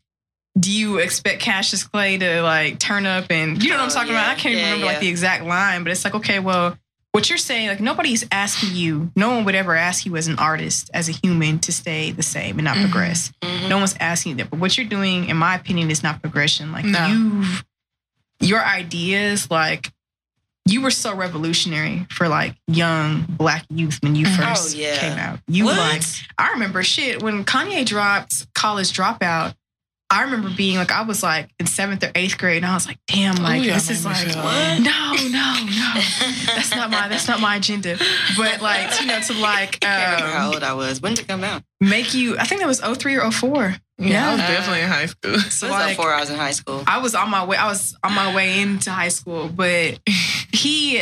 "Do you expect Cassius Clay to like turn up and you know what I'm Oh, talking yeah. about?" I can't Yeah, remember like the exact line, but it's like, okay, well, what you're saying, like, nobody's asking you. No one would ever ask you as an artist, as a human, to stay the same and not Mhm. progress. Mhm. No one's asking you that. But what you're doing, in my opinion, is not progression. Like No. you've your ideas, like you were so revolutionary for like young black youth when you Mhm. first Oh, yeah. came out. You What? like I remember shit when Kanye dropped College Dropout. I remember being like, I was like in seventh or eighth grade, and I was like, damn, like Ooh, y'all this is like, feel what? no, no, no. That's not my that's not my agenda. But like, you know, to like *laughs* I can't remember how um, old I was. When did it come out? make you I think that was 03 or 04. Yeah, I was definitely in high school. So it was like before I was in high school. I was on my way. I was on my way into high school, but he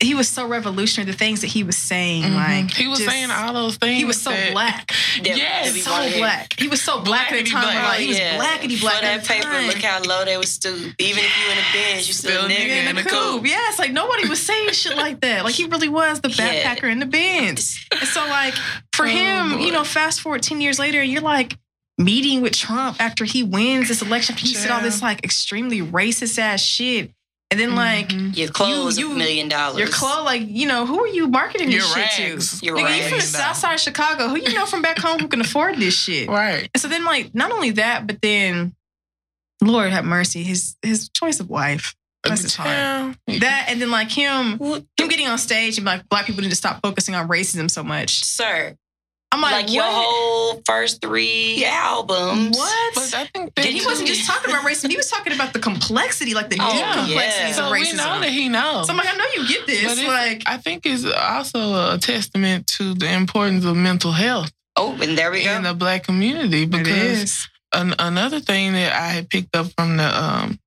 he was so revolutionary. The things that he was saying, Mhm. like he was just- saying all those things. he was so that- black, That- Yes, so wanted to- black. He was so black, at the time. black. Like, he was Yeah. blackity black For at that paper, time. look how low they was still. Even if you in the Benz, you still, Still a nigga. nigga in in the the coupe. coupe. Yeah, like nobody was saying shit like that. Like he really was the Yeah. backpacker in the bins. And so like for *laughs* Oh, him, boy. you know, fast forward 10 years later, you're like meeting with Trump after he wins this election. He said all this like extremely racist ass shit. And then like Mhm. Your clothes You- a million dollars. your clothes, like, you know, who are you marketing this Your shit to? Your Nigga, you from the rags. south side of Chicago. Who you know from back home who can afford this shit? right. And so then like not only that, but then Lord have mercy, his his choice of wife. That's his heart. That and then like him him getting on stage and like black people need to stop focusing on racism so much. Sir, I'm like, like, your whole first three albums. What? But I think And he wasn't just talking about racism. He was talking about the complexity, like the Oh, deep yeah. complexities So of we racism. know that he knows. so I'm like, I know you get this. But like, I think it's also a testament to the importance of mental health Oh, and there we go. in the black community because is. an, another thing that I had picked up from the um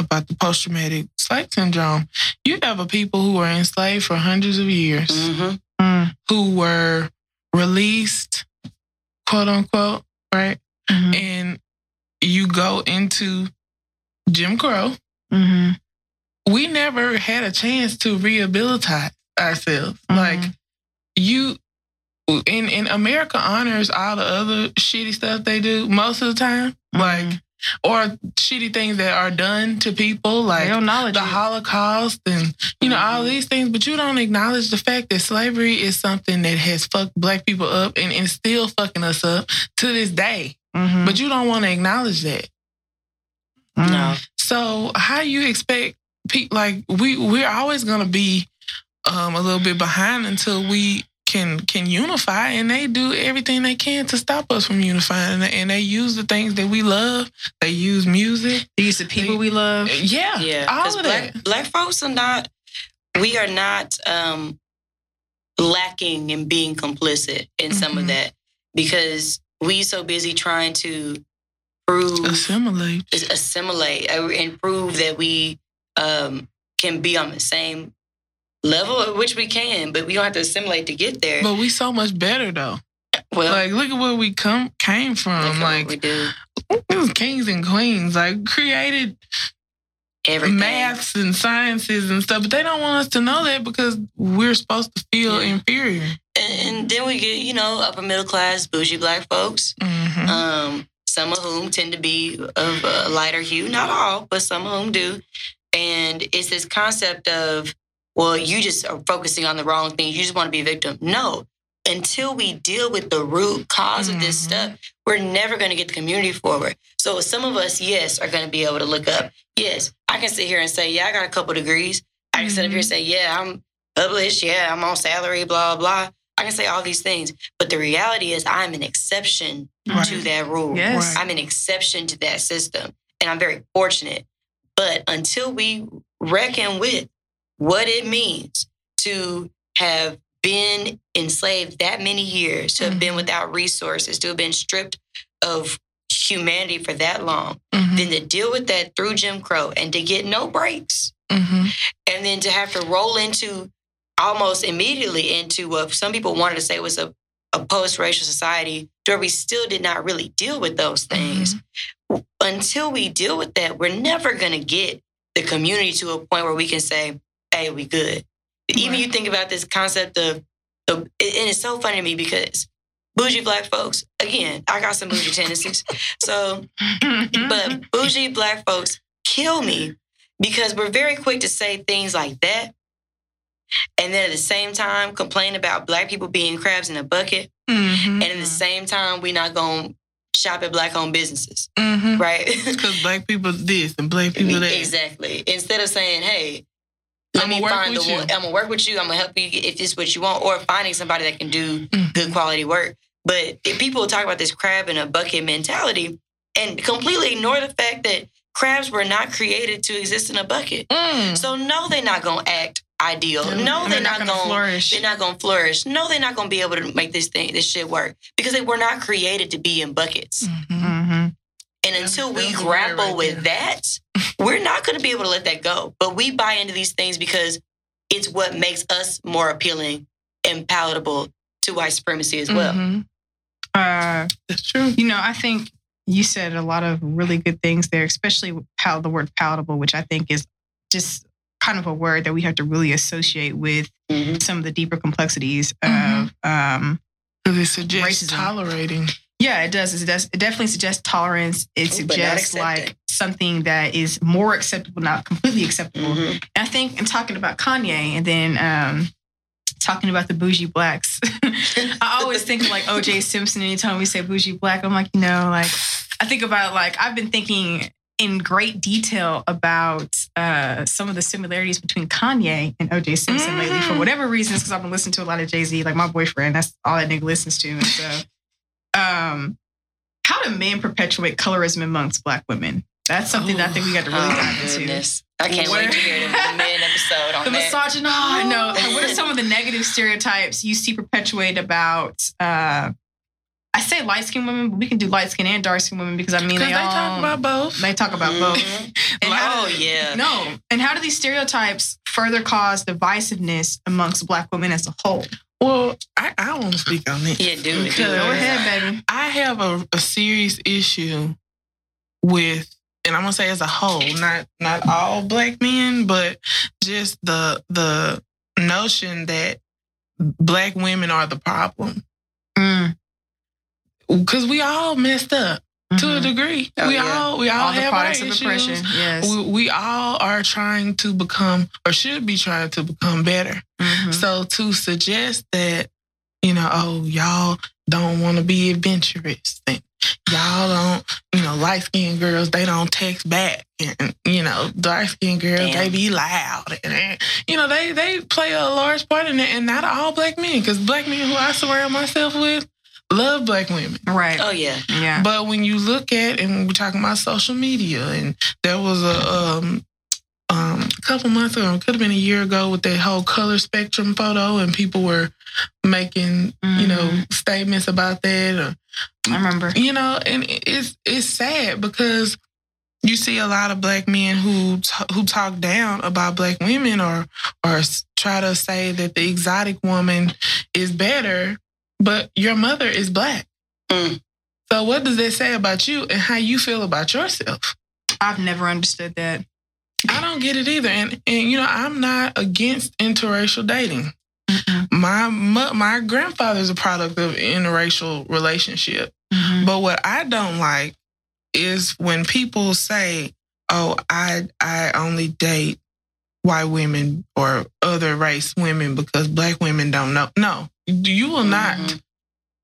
about the post traumatic slave syndrome, you have a people who were enslaved for hundreds of years hmm Mm, who were released, quote unquote, right? mhm, And you go into Jim Crow. mhm, We never had a chance to rehabilitate ourselves. Mhm. Like you in in America honors all the other shitty stuff they do most of the time. Like mhm. Or shitty things that are done to people, like don't acknowledge the it. Holocaust and you know all Mhm. these things, but you don't acknowledge the fact that slavery is something that has fucked black people up and, and still fucking us up to this day. Mhm, But you don't want to acknowledge that. mhm. No. So how you expect people like we we're always gonna be um, a little bit behind until we can can unify, and they do everything they can to stop us from unifying, and, and they use the things that we love. They use music, The use of people we love. yeah, Yeah, all of black that. black folks are not. We are not um, lacking in being complicit in some of Mhm. that because we so busy trying to prove Assimilate. assimilate uh, and prove that we um, can be on the same level, which we can, but we don't have to assimilate to get there. But we so much better though. well, Like look at where we come came from. Like we do it was kings and queens, like created everything. maths and sciences and stuff, but they don't want us to know that because we're supposed to feel Yeah. inferior. And, and then we get, you know, upper middle class, bougie black folks, Mhm. um, some of whom tend to be of a lighter hue. Not all, but some of whom do. And it's this concept of, well, you just are focusing on the wrong thing. You just want to be a victim. No. Until we deal with the root cause of this Mhm. stuff, we're never going to get the community forward. So some of us, yes, are going to be able to look up. Yes, I can sit here and say, yeah, I got a couple degrees. I can sit up here and say, yeah, I'm published. Yeah, I'm on salary, blah, blah. I can say all these things. But the reality is, I'm an exception Right. to that rule. Yes. Right. I'm an exception to that system. And I'm very fortunate. But until we reckon with what it means to have been enslaved that many years, to have been Mhm. without resources, to have been stripped of humanity for that long, Mhm. then to deal with that through Jim Crow and to get no breaks Mhm. and then to have to roll into almost immediately into what some people wanted to say was a, a post-racial society where we still did not really deal with those things until we deal with that we're never going to get the community to a point where we can say hey we good even you think about this concept of, of and it's so funny to me because bougie black folks again i got some bougie tendencies so but *laughs* bougie black folks kill me because we're very quick to say things like that. And then at the same time, complain about black people being crabs in a bucket. Mhm. And at the same time, we're not going to shop at black owned businesses, Mhm. right? *laughs* Because black people this and black people that. exactly. Instead of saying, hey, let I'ma work find the with you. one, I'm to work with you. I'm to help you if this is what you want, or finding somebody that can do Mhm. good quality work. But if people talk about this crab in a bucket mentality, and completely ignore the fact that crabs were not created to exist in a bucket. Mm. So no, they're not gonna act ideal. No, And they're, not, gonna, flourish. they're not gonna flourish. No, they're not gonna be able to make this thing this shit work because they were not created to be in buckets. Mhm. hmm And Yeah, until we that's a word grapple right with that, we're not going to be able to let that go. But we buy into these things because it's what makes us more appealing and palatable to white supremacy as well. Mhm. Uh, That's true. you know, I think you said a lot of really good things there, especially with pal- the word palatable, which I think is just kind of a word that we have to really associate with Mhm. some of the deeper complexities Mhm. of um, Because it suggests Racism. tolerating. Yeah, it does. It does. It definitely suggests tolerance. It suggests like something that is more acceptable, not completely acceptable. Mhm. And I think in talking about Kanye and then um, talking about the bougie blacks, *laughs* I always think of like OJ Simpson. Anytime we say bougie black, I'm like, you know, like I think about like I've been thinking in great detail about uh, some of the similarities between Kanye and OJ Simpson lately for Mhm. whatever reasons, because I've been listening to a lot of Jay Z. Like my boyfriend, that's all that nigga listens to. And so, um, how do men perpetuate colorism amongst black women? That's something that I think we got to really Oh, dive into. goodness. I can't Where- wait to hear the, the men *laughs* episode on The that. misogyny. Oh, no. *gasps* Like, what are some of the negative stereotypes you see perpetuated about? Uh, I say light skinned women, but we can do light skinned and dark skinned women because I mean they, they, all talk about both. they talk about both. Mhm. And *laughs* Oh, do- yeah. No. And how do these stereotypes further cause divisiveness amongst black women as a whole? Well, I, I want to speak on it. Yeah, do it. Do it. Go ahead, baby. I have a, a serious issue with, and I'm gonna say as a whole, not not all black men, but just the the notion that black women are the problem. Mm. Because we all messed up to a Mhm. degree. Oh, we yeah. all we all, All the have products our of issues. Yes. We, we all are trying to become, or should be trying to become better. Mhm. So to suggest that, you know, oh, y'all don't want to be adventurous and y'all don't, you know, light skinned girls, they don't text back. And, you know, dark skinned girls, Damn. they be loud. And, and, you know, they, they play a large part in it. And not all black men, because black men who I surround myself with love black women. Right. Oh, yeah. Yeah. But when you look at, and we're talking about social media, and there was a um, um, a couple months ago, it could have been a year ago, with that whole color spectrum photo, and people were making, you know, Mhm. statements about that, or, I remember. you know, and it's it's sad because you see a lot of black men who t- who talk down about black women, or or try to say that the exotic woman is better, but your mother is black. Mm. So what does that say about you and how you feel about yourself? I've never understood that. I don't get it either. And and you know, I'm not against interracial dating. Mm-mm. My my, my grandfather's a product of interracial relationship. Mhm. But what I don't like is when people say, "Oh, I I only date white women or other race women because black women don't know." No, you will not Mhm.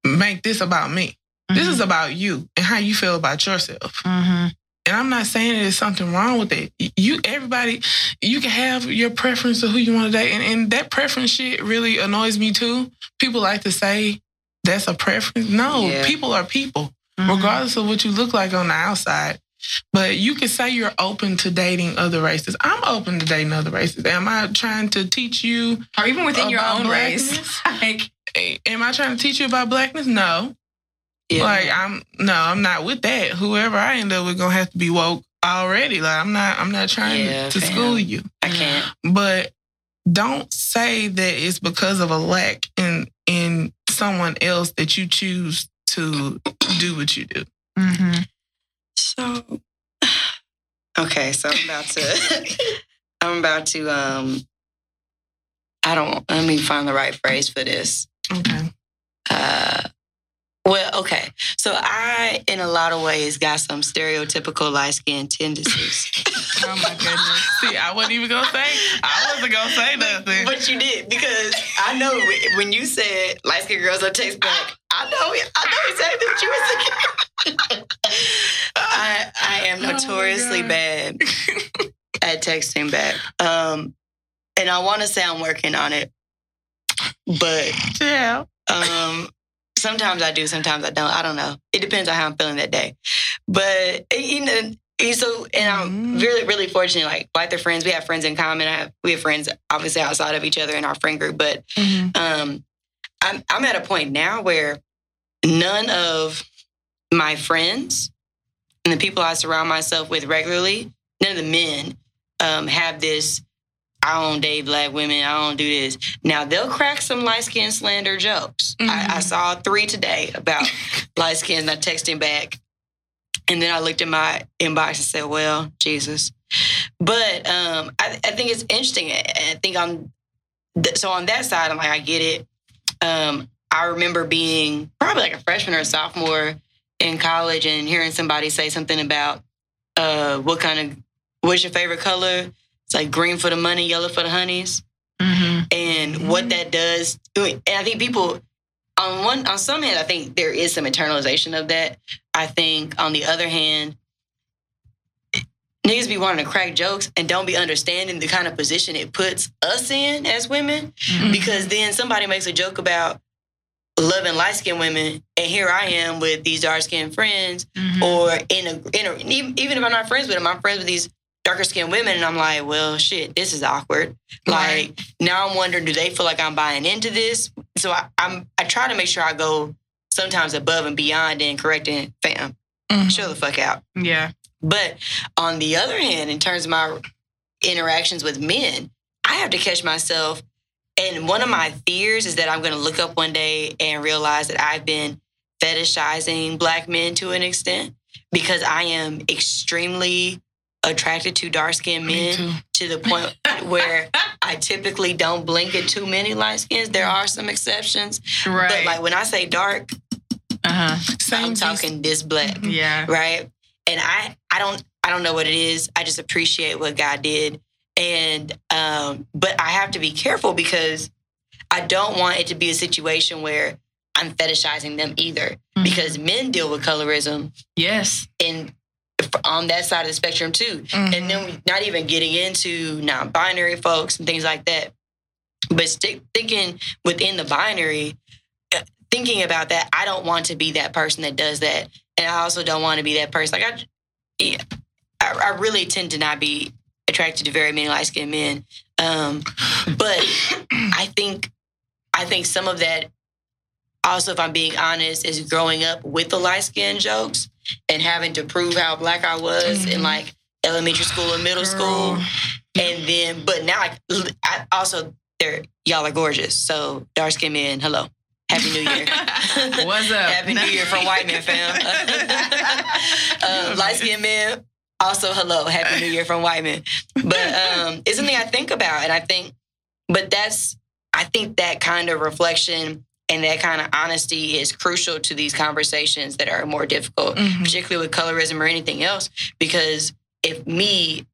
make this about me. This Mhm. is about you and how you feel about yourself. Mhm. And I'm not saying there's something wrong with it. You, everybody, you can have your preference of who you want to date, and, and that preference shit really annoys me too. People like to say that's a preference. No, Yeah. people are people, Mhm. regardless of what you look like on the outside. But you can say you're open to dating other races. I'm open to dating other races. Am I trying to teach you? Or even within your own race. *laughs* like, Am I trying to teach you about blackness? No. Yeah. Like I'm no, I'm not with that. Whoever I end up with gonna have to be woke already. Like I'm not I'm not trying Yeah, to fam. school you. I can't. But don't say that it's because of a lack in in someone else that you choose to do what you do. mhm. So, *sighs* okay, so I'm about to, *laughs* I'm about to, um, I don't, let me find the right phrase for this. Okay. Uh, well, okay. So I, in a lot of ways, got some stereotypical light skin tendencies. *laughs* Oh my goodness. See, I wasn't even gonna say I wasn't gonna say nothing. but you did because I know when- you said light skinned girls don't text back. I know, I know exactly what you were saying. *laughs* I, I am Oh notoriously God. bad at texting back. Um, and I want to say I'm working on it, but yeah. um, sometimes I do, sometimes I don't. I don't know. It depends on how I'm feeling that day. but you know, and so and I'm Mhm. really really fortunate. Like like they're friends. We have friends in common. I have, we have friends obviously outside of each other in our friend group. But um, I'm I'm at a point now where none of my friends and the people I surround myself with regularly, none of the men um, have this. I don't date black women. I don't do this. Now they'll crack some light skin slander jokes. I, I Mhm. saw three today about *laughs* light skins. And I texted him back, and then I looked at my inbox and said, "Well, Jesus." But um, I, I think it's interesting. I I think on th- so on that side, I'm like, I get it. Um, I remember being probably like a freshman or a sophomore in college and hearing somebody say something about uh, what kind of what's your favorite color? It's like green for the money, yellow for the honeys Mm-hmm. and what that does. And I think people on one on some hand, I think there is some internalization of that. I think on the other hand, niggas be wanting to crack jokes and don't be understanding the kind of position it puts us in as women. Because then somebody makes a joke about loving light skinned women, and here I am with these dark skinned friends Mm-hmm. or in a, in a even even if I'm not friends with them, I'm friends with these darker skinned women, and I'm like, well, shit, this is awkward. Like now, I'm wondering, do they feel like I'm buying into this? So I, I'm I try to make sure I go sometimes above and beyond and correcting, fam, Mhm. chill the fuck out. yeah. But on the other hand, in terms of my interactions with men, I have to catch myself. And one of my fears is that I'm going to look up one day and realize that I've been fetishizing black men to an extent because I am extremely attracted to dark skinned men to the point where I typically don't blink at too many light skins. There are some exceptions. Right. But like when I say dark, uh-huh. Same I'm talking this black Yeah. right? And I I don't I don't know what it is. I just appreciate what God did. And um but I have to be careful because I don't want it to be a situation where I'm fetishizing them either Mhm. because men deal with colorism Yes. in on that side of the spectrum too. Mhm. And then not even getting into non-binary folks and things like that. But stick, thinking within the binary, uh, thinking about that, I don't want to be that person that does that, and I also don't want to be that person. Like I, yeah, I, I really tend to not be attracted to very many light skinned men. Um, but I think, I think some of that, also, if I'm being honest, is growing up with the light skin jokes and having to prove how black I was in Mhm. like elementary school and middle school, and then but now I, I also they're y'all are gorgeous. So dark skinned men, hello, happy New Year. *laughs* What's *laughs* up? Happy New Year from white men, fam. *laughs* uh, Light skinned men, also hello, Happy New Year from white men. But um, it's something I think about, and I think, but that's I think that kind of reflection and that kind of honesty is crucial to these conversations that are more difficult Mhm. particularly with colorism or anything else. Because if me,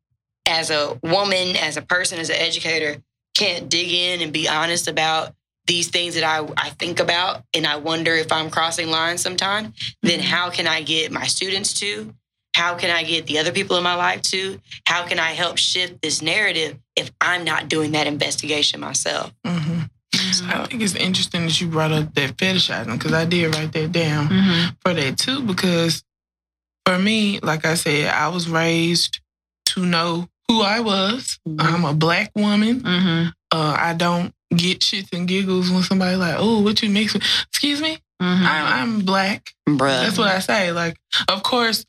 as a woman, as a person, as an educator, can't dig in and be honest about these things that I, I think about and I wonder if I'm crossing lines sometime, then how can I get my students to? How can I get the other people in my life to? How can I help shift this narrative if I'm not doing that investigation myself? Mhm. I think it's interesting that you brought up that fetishizing because I did write that down Mm-hmm. for that too. Because for me, like I said, I was raised to know who I was. I'm a black woman. Mm-hmm. Uh, I don't get shits and giggles when somebody like, "Oh, what you mix with?" Excuse me, Mm-hmm. I, I'm black. Bruh. That's what I say. Like, of course,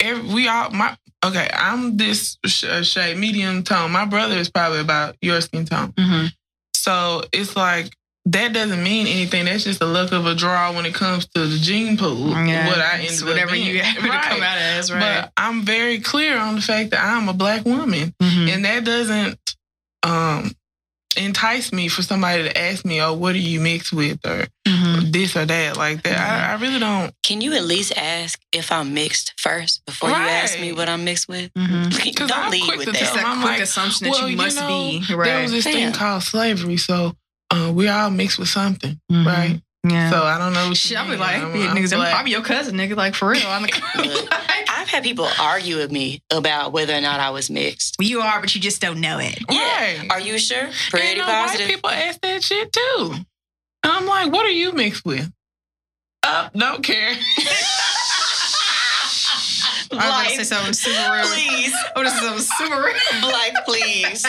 every, we all my okay. I'm this sh- uh, shade, medium tone. My brother is probably about your skin tone. Mm-hmm. So it's like that doesn't mean anything. That's just a luck of a draw when it comes to the gene pool. Yeah. What I ended whatever up being. you *laughs* happen to come out as, right? But I'm very clear on the fact that I'm a black woman, Mhm. and that doesn't um entice me for somebody to ask me, "Oh, what are you mixed with?" or Mhm. this or that like that. I, I really don't. Can you at least ask if I'm mixed first before you ask me what I'm mixed with? *laughs* Mhm. Don't I'm lead quick with that. It's tell that I'm quick like, assumption that well, you you must know, be. There was this thing called slavery, so uh, we all mixed with something, Mhm. right? Yeah. So I don't know. What Shit, I'll be like, I'm, yeah, I'm niggas, I'm probably your cousin, nigga. Like for real. On the *laughs* like, I've had people argue with me about whether or not I was mixed. well, you are, but you just don't know it. Yeah. Right. Are you sure? Pretty and, uh, positive. White people ask that shit too. And I'm like, what are you mixed with? Uh, don't care. *laughs* *laughs* I was about to say something super rude. Please, I was about to say something super rude. black, please.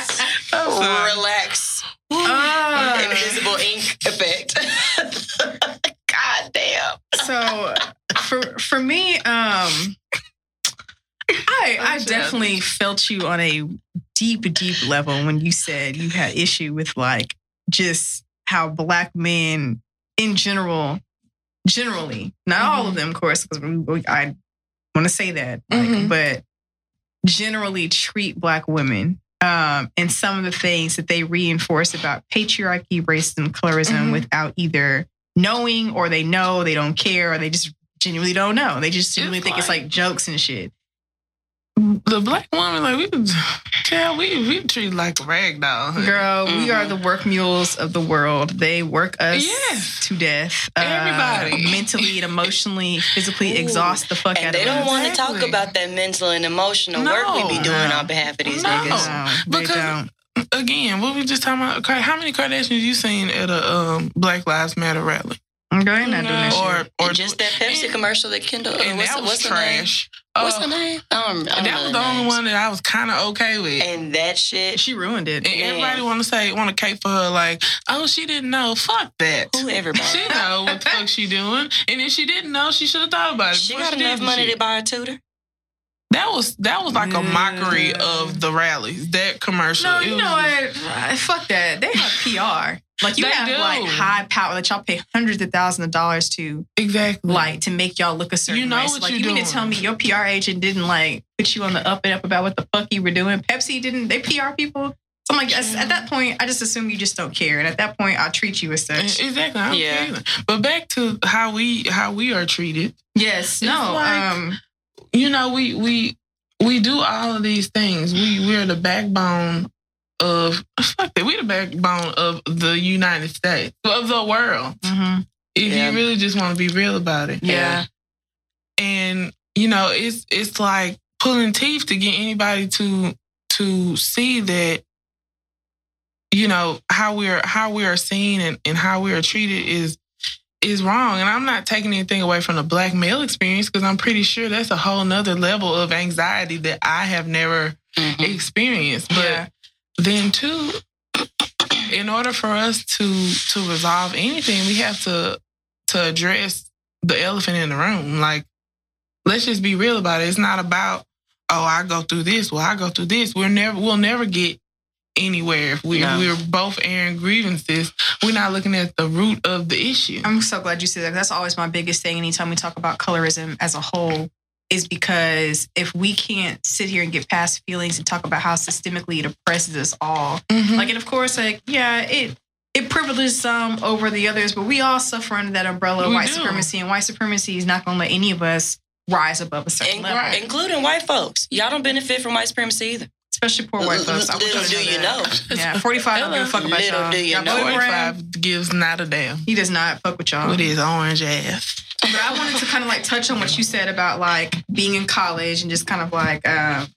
sorry. Relax. Ah. Invisible ink effect. *laughs* God damn. so for for me, um, I *laughs* I definitely felt you on a deep, deep level when you said you had issue with like just how black men in general, generally, not all of them, of course, because I want to say that, like, Mhm. but generally treat black women. Um, and some of the things that they reinforce about patriarchy, racism, colorism Mhm. without either knowing or they know they don't care or they just genuinely don't know. They just genuinely think it's like jokes and shit. The black woman, like we, yeah, we we treat like a rag doll. honey. Girl, we are Mhm. the work mules of the world. They work us Yes. to death. Uh, Everybody. mentally and emotionally, physically Ooh. exhaust the fuck out And of they don't want to talk about that mental and emotional work we be doing No. on behalf of these No. niggas. No, they Because- don't. Again, what we just talking about? How many Kardashians you seen at a um, Black Lives Matter rally? Girl, ain't not doing that No. shit. Or or just that Pepsi and- commercial that Kendall. and what's, that was what's her name? trash. What's Uh, her name? I don't, I don't that know was the the only names. one that I was kind of okay with. And that shit. She ruined it. And Yeah. everybody want to say, want to cape for her, like, oh, she didn't know. Fuck that. Who everybody? She know what the fuck she doing, and if she didn't know, she should have thought about it. She before got did enough money shit. to buy a tutor. That was that was like a mockery of the rallies. That commercial. No, you know what? Fuck that. They have *laughs* PR. Like you They have do. like high power that y'all pay hundreds of thousands of dollars to Exactly. like to make y'all look a certain You know way. So, what like you're you mean to tell me your PR agent didn't like put you on the up and up about what the fuck you were doing? Pepsi didn't. They PR people. So I'm like, at- at that point, I just assume you just don't care, and at that point, I'll treat you as such. Exactly. I don't Yeah. care. But back to how we how we are treated. Yes. No. like- um. You know, we we we do all of these things. We we're the backbone of fuck that. We the backbone of the United States of the world. mhm. If Yeah. you really just want to be real about it. Yeah. and you know it's it's like pulling teeth to get anybody to to see that you know how we're how we are seen and, and how we are treated is is wrong. And i'm not taking anything away from the black male experience because i'm pretty sure that's a whole nother level of anxiety that i have never Mhm. experienced. But Yeah. then too *clears throat* in order for us to to resolve anything we have to to address the elephant in the room. Like let's just be real about it. It's not about oh i go through this. Well i go through this. We're never we'll never get anywhere if we, No. we're both airing grievances we're not looking at the root of the issue I'm so glad you said that. That's always my biggest thing. Anytime we talk about colorism as a whole, is because if we can't sit here and get past feelings and talk about how systemically it oppresses us all, Mhm. like, and of course, like, yeah, it it privileges some over the others, but we all suffer under that umbrella of We white do. supremacy, and white supremacy is not going to let any of us rise above a certain In- level, Including white folks. Y'all don't benefit from white supremacy either. Especially poor white folks. I want Little do you know. *laughs* Yeah, 45 don't give a fuck about Little y'all. do you Y'all know. voted for him. 45 gives not a damn He does not fuck with y'all. with his orange ass But I wanted to kind of like touch on what you said about like being in college and just kind of like, um,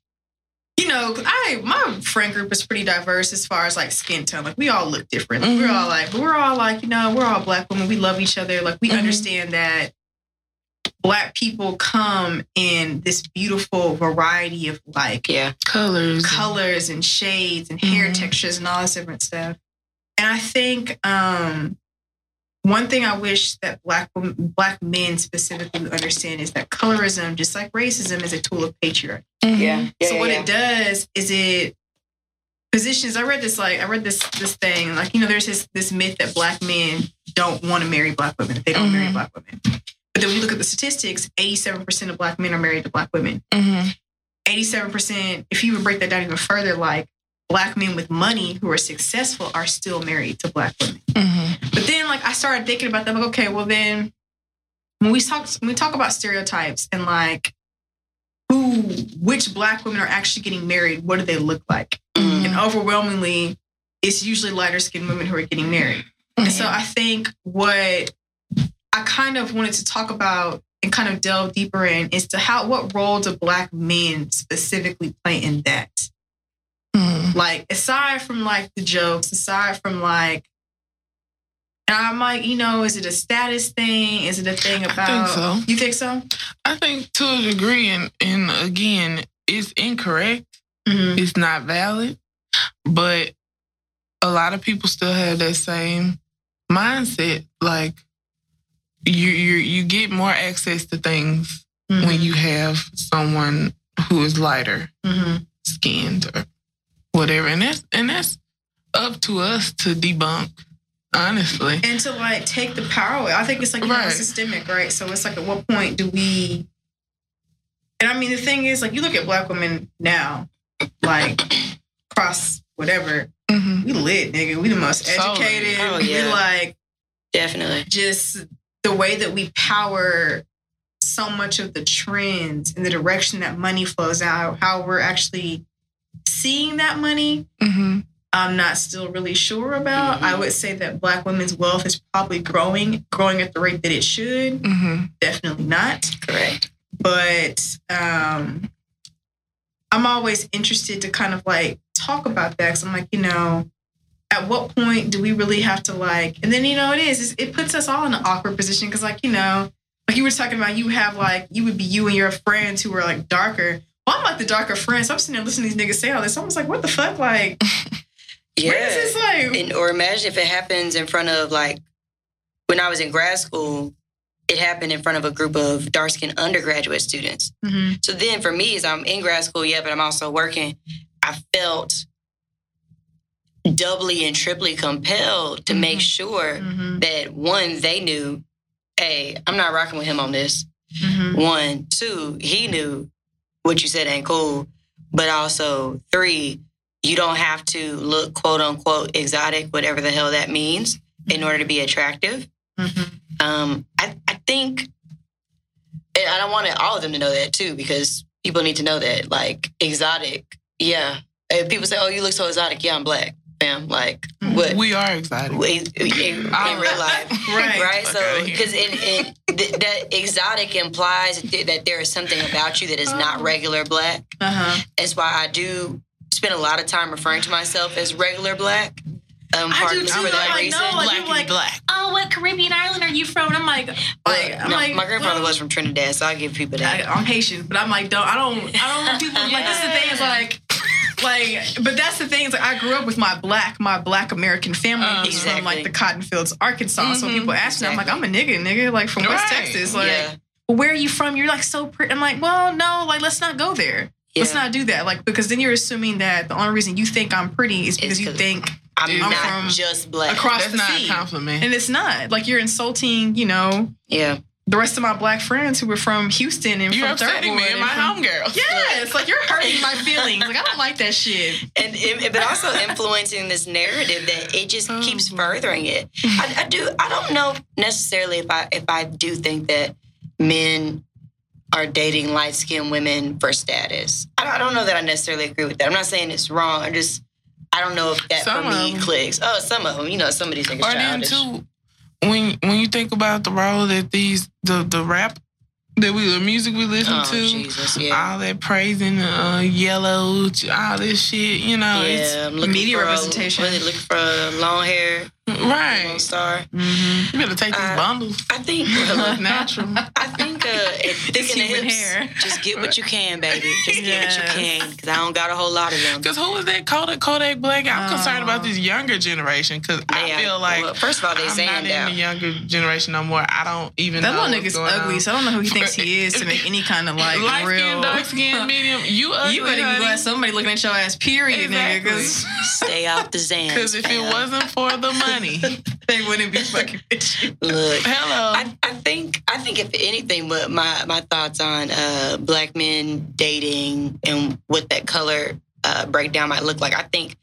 you know, I my friend group is pretty diverse as far as like skin tone. Like we all look different. Like, We're all like, but we're all like, you know, we're all black women. We love each other. Like we Mhm. understand that black people come in this beautiful variety of like Yeah. colors colors and shades and hair Mhm. textures and all this different stuff. And I think um, one thing I wish that black wom- black men specifically would understand is that colorism, just like racism, is a tool of patriarchy. Mhm. so what it does is it positions. I read this like I read this this thing like you know there's this this myth that black men don't want to marry black women. If they don't marry Mhm. black women. But then we look at the statistics. Eighty seven percent of black men are married to black women. Mhm. 87%, if you would break that down even further, like black men with money who are successful are still married to black women. Mhm. But then like I started thinking about that, like, okay, well then when we talk when we talk about stereotypes and like who which black women are actually getting married, what do they look like? Mhm. And overwhelmingly, it's usually lighter skinned women who are getting married. And so I think what I kind of wanted to talk about and kind of delve deeper in is to how what role do black men specifically play in that? Mhm. Like aside from like the jokes, aside from like And I'm like, you know, is it a status thing? Is it a thing I about? think so. You think so? I think to a degree, and, and again, it's incorrect. Mm-hmm. It's not valid. But a lot of people still have that same mindset. Like you you you get more access to things when you have someone who is lighter Mm-hmm. skinned or whatever. And that's and that's up to us to debunk, honestly. and to like take the power away. I think it's like you know, Right. systemic, right? So it's like, at what point do we? And I mean, the thing is, like, you look at black women now, like *coughs* cross whatever, hmm we lit, nigga. We the most educated. Oh, yeah. We like Definitely. just the way that we power so much of the trends and the direction that money flows out, how we're actually seeing that money. hmm I'm not still really sure about. Mhm. I would say that black women's wealth is probably growing, growing at the rate that it should. hmm Definitely not. Correct. But um, I'm always interested to kind of like talk about that because I'm like, you know, at what point do we really have to like? And then you know, it is. It puts us all in an awkward position because, like, you know, like you were talking about, you have like you would be you and your friends who are like darker. Well, I'm like the darker friends. So I'm sitting there listening to these niggas say all this. I was like, what the fuck? Like, *laughs* Yeah. where is this like? And, or imagine if it happens in front of like when I was in grad school, it happened in front of a group of dark skinned undergraduate students. Mhm. So then for me, as I'm in grad school, yeah, but I'm also working, I felt doubly and triply compelled to make Mhm. sure Mhm. that one, they knew, hey, I'm not rocking with him on this. Mhm. One, two, he knew what you said ain't cool. But also, three, you don't have to look quote unquote exotic, whatever the hell that means, in order to be attractive. Mhm. Um, I, I think, and I don't want all of them to know that too, because people need to know that, like, exotic, yeah. If people say, oh, you look so exotic, yeah, I'm black, fam. Like, Mhm. what? We are excited. in, in, in real life. *laughs* Right. Right, so because in, in th- that exotic implies that that there is something about you that is not Oh. regular black. Uh-huh. That's why I do spend a lot of time referring to myself as regular black. Um, I do too, for that I reason. know, like, black you're like- black. Oh, what Caribbean island are you from? And I'm like, like, But, I'm no, like, my grandfather well, was from Trinidad, so I give people that. I'm Haitian, but I'm like, don't I don't I don't want people like this. is The thing is like. Like, but that's the thing. Is like, I grew up with my black, my black American family Uh, who's from like the cotton fields, Arkansas. So Mhm. people ask me, I'm like, I'm a nigga, nigga, like from West Texas. Like, yeah, where are you from? You're like so pretty. I'm like, well, no, like let's not go there. yeah. Let's not do that. Like, because then you're assuming that the only reason you think I'm pretty is because you think I'm I'm not from just black. across That's the not sea. a compliment. And it's not. Like you're insulting, you know, yeah, the rest of my black friends who were from Houston and You're from upsetting Third me and my and from- homegirl. *laughs* Yes, like you're hurting my feelings. Like I don't like that shit. and it, but also influencing this narrative that it just Oh, keeps furthering it. I, I do. I don't know necessarily if I if I do think that men are dating light skinned women for status. I don't, I don't know that I necessarily agree with that. I'm not saying it's wrong. I'm just I don't know if that Some for me clicks. Oh, some of them. You know, some of these niggas Or then childish. too, when when you think about the role that these the the rap that we the music we listen Oh to, Jesus, yeah. all that praising uh, yellow, all this shit, you know, it's yeah, looking media representation. Really looking for long hair, long right. star. Mm-hmm. You better take these Uh, bundles. I think. It look natural. I think uh, if It's *laughs* thick in the human hips, hair. just get what you can, baby. *laughs* Just get what you can, because I don't got a whole lot of them. Because who is that Kodak Kodak Black? I'm concerned about Oh. this younger generation because I They feel like well, first of all, they I'm not saying in the younger generation no more. I don't even That know little nigga's ugly, on. so I don't know who he thinks *laughs* he is to make any kind of like light real. skin, dark skin, medium. You ugly, you better be honey. glad somebody looking at your ass. Period, nigga. Because Stay off the Xans. Because if it wasn't for the money, *laughs* they wouldn't be fucking with you. look. hello. I, I think I think if anything, what my my thoughts on uh, black men dating and what that color uh, breakdown might look like. I think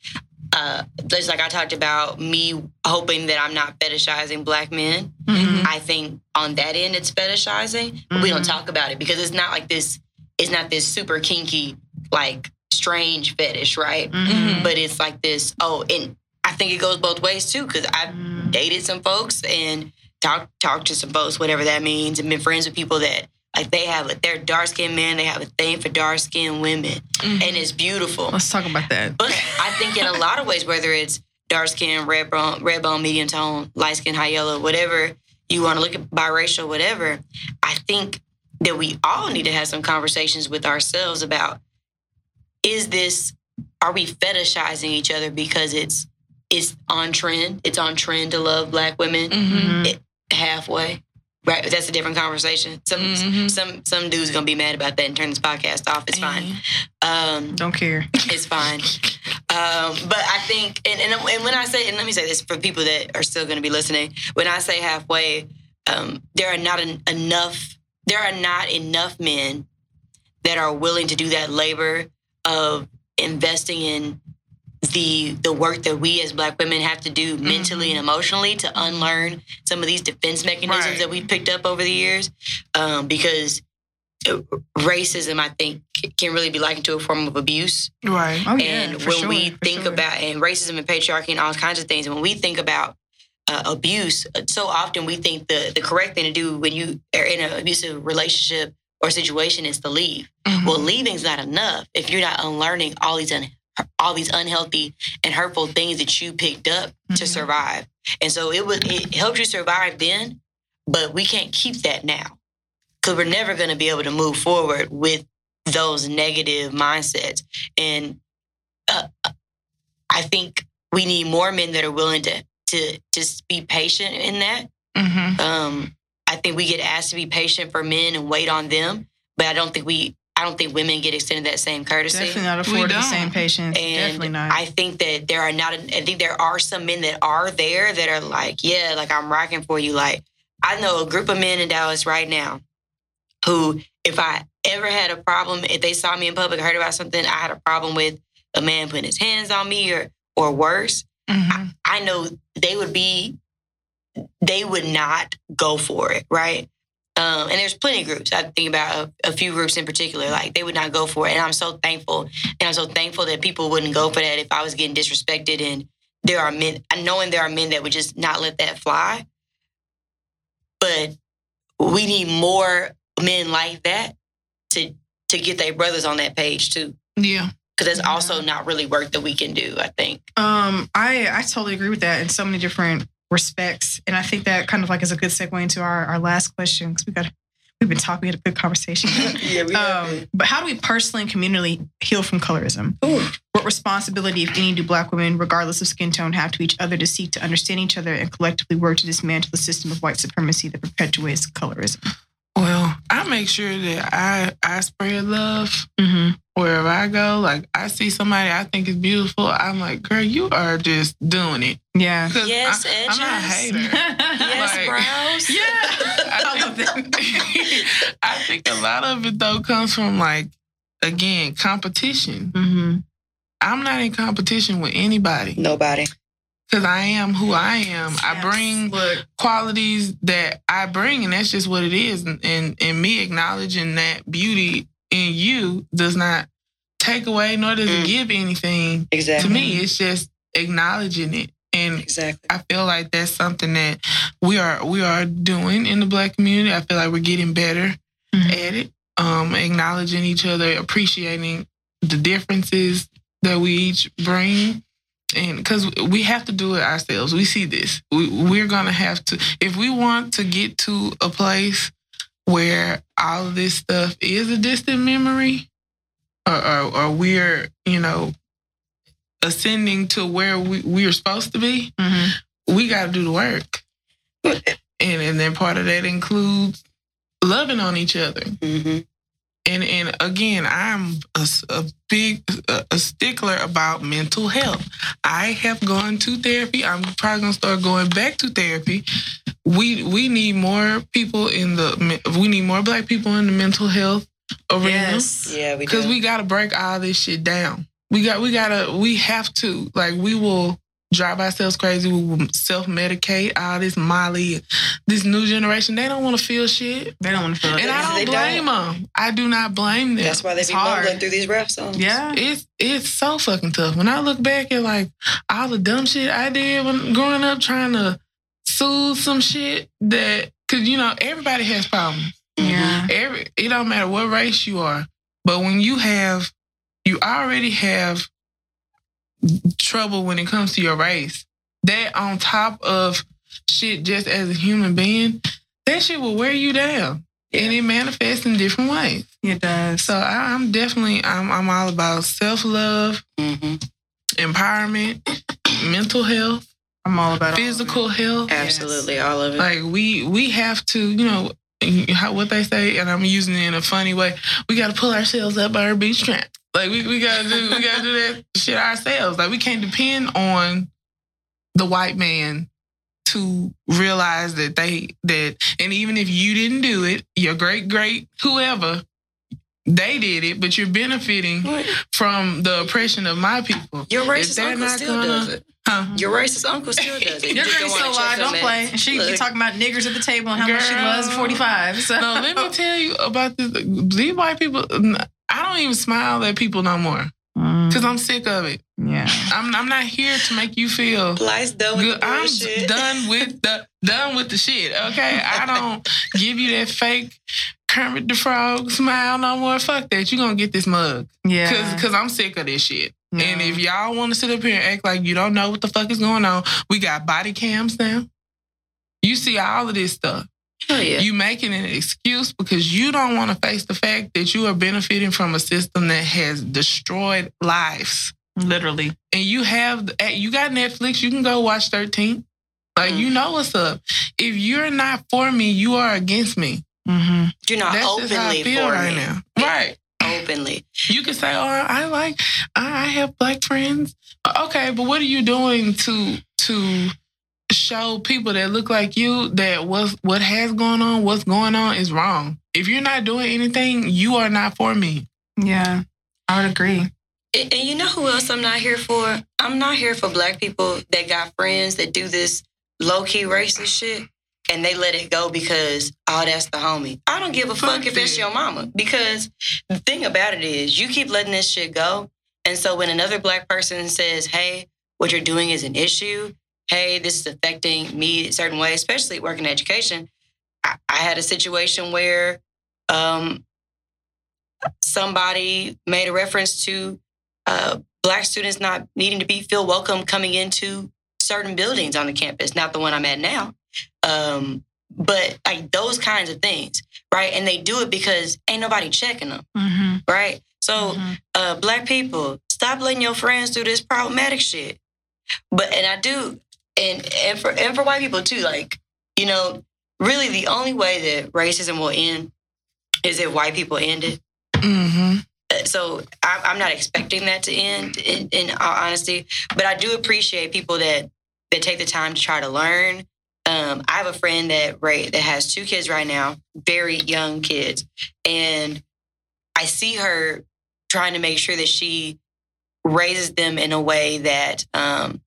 uh, just like I talked about me hoping that I'm not fetishizing black men. Mhm. I think on that end it's fetishizing, but we don't Mhm. talk about it because it's not like this. It's not this super kinky, like strange fetish, right? Mhm. But it's like this. Oh, and I think it goes both ways too because I've Mhm. dated some folks and talked talked to some folks, whatever that means, and been friends with people that like they have like they're dark skinned men, they have a thing for dark skinned women, Mhm. and it's beautiful. Let's talk about that. But I think in a *laughs* lot of ways, whether it's dark skin, red bone, red bone, medium tone, light skin, high yellow, whatever you want to look at, biracial, whatever. I think that we all need to have some conversations with ourselves about is this are we fetishizing each other because it's it's on trend. It's on trend to love black women Mhm. It- halfway. Right? That's a different conversation. Some Mhm. some some dude's gonna be mad about that and turn this podcast off. It's fine. Um Don't care. *laughs* it's fine. Um but i think and, and and when i say and let me say this for people that are still gonna be listening. When i say halfway um there are not en- enough there are not enough men that are willing to do that labor of investing in the the work that we as black women have to do mentally and emotionally to unlearn some of these defense mechanisms Right. that we've picked up over the years um, because uh, racism i think can really be likened to a form of abuse Right. Oh and for when sure, we think sure. about and racism and patriarchy and all kinds of things, and when we think about uh, abuse, uh, so often we think the the correct thing to do when you are in an abusive relationship or situation is to leave. Mhm. Well, leaving's not enough if you're not unlearning all these un- all these unhealthy and hurtful things that you picked up to Mhm. survive. And so it was it helped you survive then, but we can't keep that now because we're never going to be able to move forward with those negative mindsets. And uh, I think we need more men that are willing to to just be patient in that. Mhm. Um, I think we get asked to be patient for men and wait on them, but I don't think we. I don't think women get extended that same courtesy. Definitely not We afforded the don't. same patience. And Definitely not. I think that there are not. I think there are some men that are there that are like, yeah, like I'm rocking for you. Like I know a group of men in Dallas right now who, if I ever had a problem, if they saw me in public, heard about something, I had a problem with a man putting his hands on me or or worse. Mhm. I know they would be, they would not go for it, right? Um, and there's plenty of groups. I think about a, a few groups in particular, like they would not go for it. And I'm so thankful. And I'm so thankful that people wouldn't go for that if I was getting disrespected. And there are men, knowing there are men that would just not let that fly. But we need more men like that to to get their brothers on that page too. Yeah. Because that's also not really work that we can do, I think. Um, I I totally agree with that in so many different respects, and I think that kind of like is a good segue into our our last question because we got we've been talking, we had a good conversation. *laughs* yeah, we um, but how do we personally and communally heal from colorism? What responsibility, if any, do Black women, regardless of skin tone, have to each other to seek to understand each other and collectively work to dismantle the system of white supremacy that perpetuates colorism? Well, I make sure that I I spread love Mm-hmm. wherever I go. Like I see somebody I think is beautiful, I'm like, girl, you are just doing it. Yeah. 'Cause Yes, I, I'm not a edges. hater. *laughs* Yes, Like- brows. *laughs* Yeah. I I love think, *laughs* I think a lot of it though comes from like again competition. Mm-hmm. I'm not in competition with anybody Nobody. Because I am who I am. I bring Look, qualities that I bring, and that's just what it is. And, and and me acknowledging that beauty in you does not take away nor does it Mm. give anything Exactly. to me. It's just acknowledging it, and Exactly. I feel like that's something that we are we are doing in the black community. I feel like we're getting better Mhm. at it, um, acknowledging each other, appreciating the differences that we each bring. And because we have to do it ourselves, we see this. We, we're gonna have to, if we want to get to a place where all of this stuff is a distant memory, or, or, or we're, you know, ascending to where we, we're supposed to be, Mhm. we got to do the work. And, and then part of that includes loving on each other. Mm-hmm. And and again, I'm a big a, a stickler about mental health. I have gone to therapy. I'm probably gonna start going back to therapy. We we need more people in the we need more black people in the mental health arena Yes. Yeah, we because do. we got to break all this shit down. We got we gotta we have to like we will drive ourselves crazy. We will self medicate all this Molly, this new generation. They don't want to feel shit. They don't want to feel And it. I They don't blame them. I do not blame them. That's why they It's be hard. mumbling through these rap songs. Yeah. it's it's so fucking tough. When I look back at like all the dumb shit I did when growing up, trying to soothe some shit that, cause you know everybody has problems. Yeah. Every it don't matter what race you are, but when you have, you already have trouble when it comes to your race. That on top of shit, just as a human being, that shit will wear you down, and it manifests in different ways. It does. So I, I'm definitely I'm I'm all about self love, hmm empowerment, *coughs* mental health, I'm all about all of it. physical health. Absolutely, all of it. Like we we have to, you know, how what they say, and I'm using it in a funny way. We got to pull ourselves up by our bootstraps. Like we, we gotta do we gotta do that shit ourselves. Like we can't depend on the white man to realize that they that and even if you didn't do it, your great great whoever they did it, but you're benefiting What? from the oppression of my people. Your racist uncle not still gonna- does it. Huh? Your racist uncle still does it. *laughs* You Your just don't so wanna check live, them don't play. And she be Look. talking about niggers at the table and how much she Girl. loves 45. So. No, let me tell you about this. These white people, I don't even smile at people no more Mm, because I'm sick of it. yeah. I'm, I'm not here to make you feel Life's done with good. the I'm done with the done with the shit. Okay, I don't *laughs* give you that fake Kermit the Frog smile no more. Fuck that. You gonna get this mug Yeah. because because I'm sick of this shit. And if y'all want to sit up here and act like you don't know what the fuck is going on, we got body cams now. You see all of this stuff. Hell yeah. You making an excuse because you don't want to face the fact that you are benefiting from a system that has destroyed lives. Literally. And you have eh, you got Netflix, you can go watch 13. Like you know what's up. If you're not for me, you are against me. Mm-hmm. You're not That's just how I openly feel for right me. now. Right. Openly. You can say, "Oh, I like I I have black friends." Okay, but what are you doing to to show people that look like you that what what has gone on, what's going on is wrong. If you're not doing anything, you are not for me. Yeah. I would agree. And, and you know who else I'm not here for? I'm not here for black people that got friends that do this low key racist shit and they let it go because, oh, that's the homie. I don't give a fuck, Fuck if it's your mama because the thing about it is you keep letting this shit go. And so when another black person says, hey, what you're doing is an issue, hey, this is affecting me a certain way, especially working in education. I, I had a situation where um, somebody made a reference to uh, black students not needing to be feel welcome coming into certain buildings on the campus, not the one I'm at now. Um, but like those kinds of things, right? And they do it because ain't nobody checking them, Mm-hmm. right? So, uh, black people, stop letting your friends do this problematic shit. But and I do, and and for and for white people too, like you know, really the only way that racism will end is if white people end it. Mm-hmm. Uh, so I, I'm not expecting that to end in, in all honesty, but I do appreciate people that that take the time to try to learn. Um, I have a friend that right that has two kids right now, very young kids, and I see her trying to make sure that she raises them in a way that um,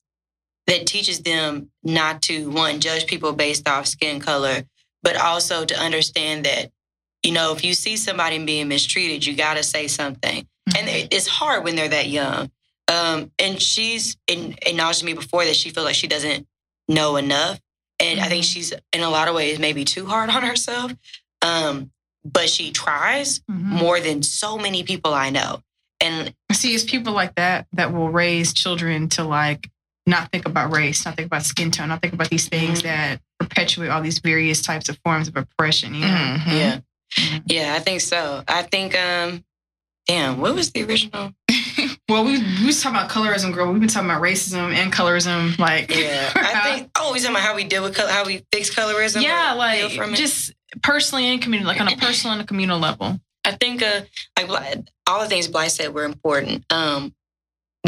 that teaches them not to one judge people based off skin color, but also to understand that you know if you see somebody being mistreated, you got to say something, and it's hard when they're that young. Um, and she's in, acknowledged to me before that she feels like she doesn't know enough, and I think she's in a lot of ways maybe too hard *laughs* on herself. Um, but she tries Mm-hmm. more than so many people I know. And See, it's people like that that will raise children to like not think about race, not think about skin tone, not think about these things Mhm. that perpetuate all these various types of forms of oppression. You know? Mm-hmm. yeah, Mhm. yeah, I think so. I think, um, damn, what was the original? *laughs* Well, we we was talking about colorism, girl. We've been talking about racism and colorism, like Yeah, *laughs* I think. Oh, we talking about how we deal with color, how we fix colorism. yeah, like heal from it? just personally and community, like on a personal and a communal level. I think uh, like all the things Blythe said were important. Um,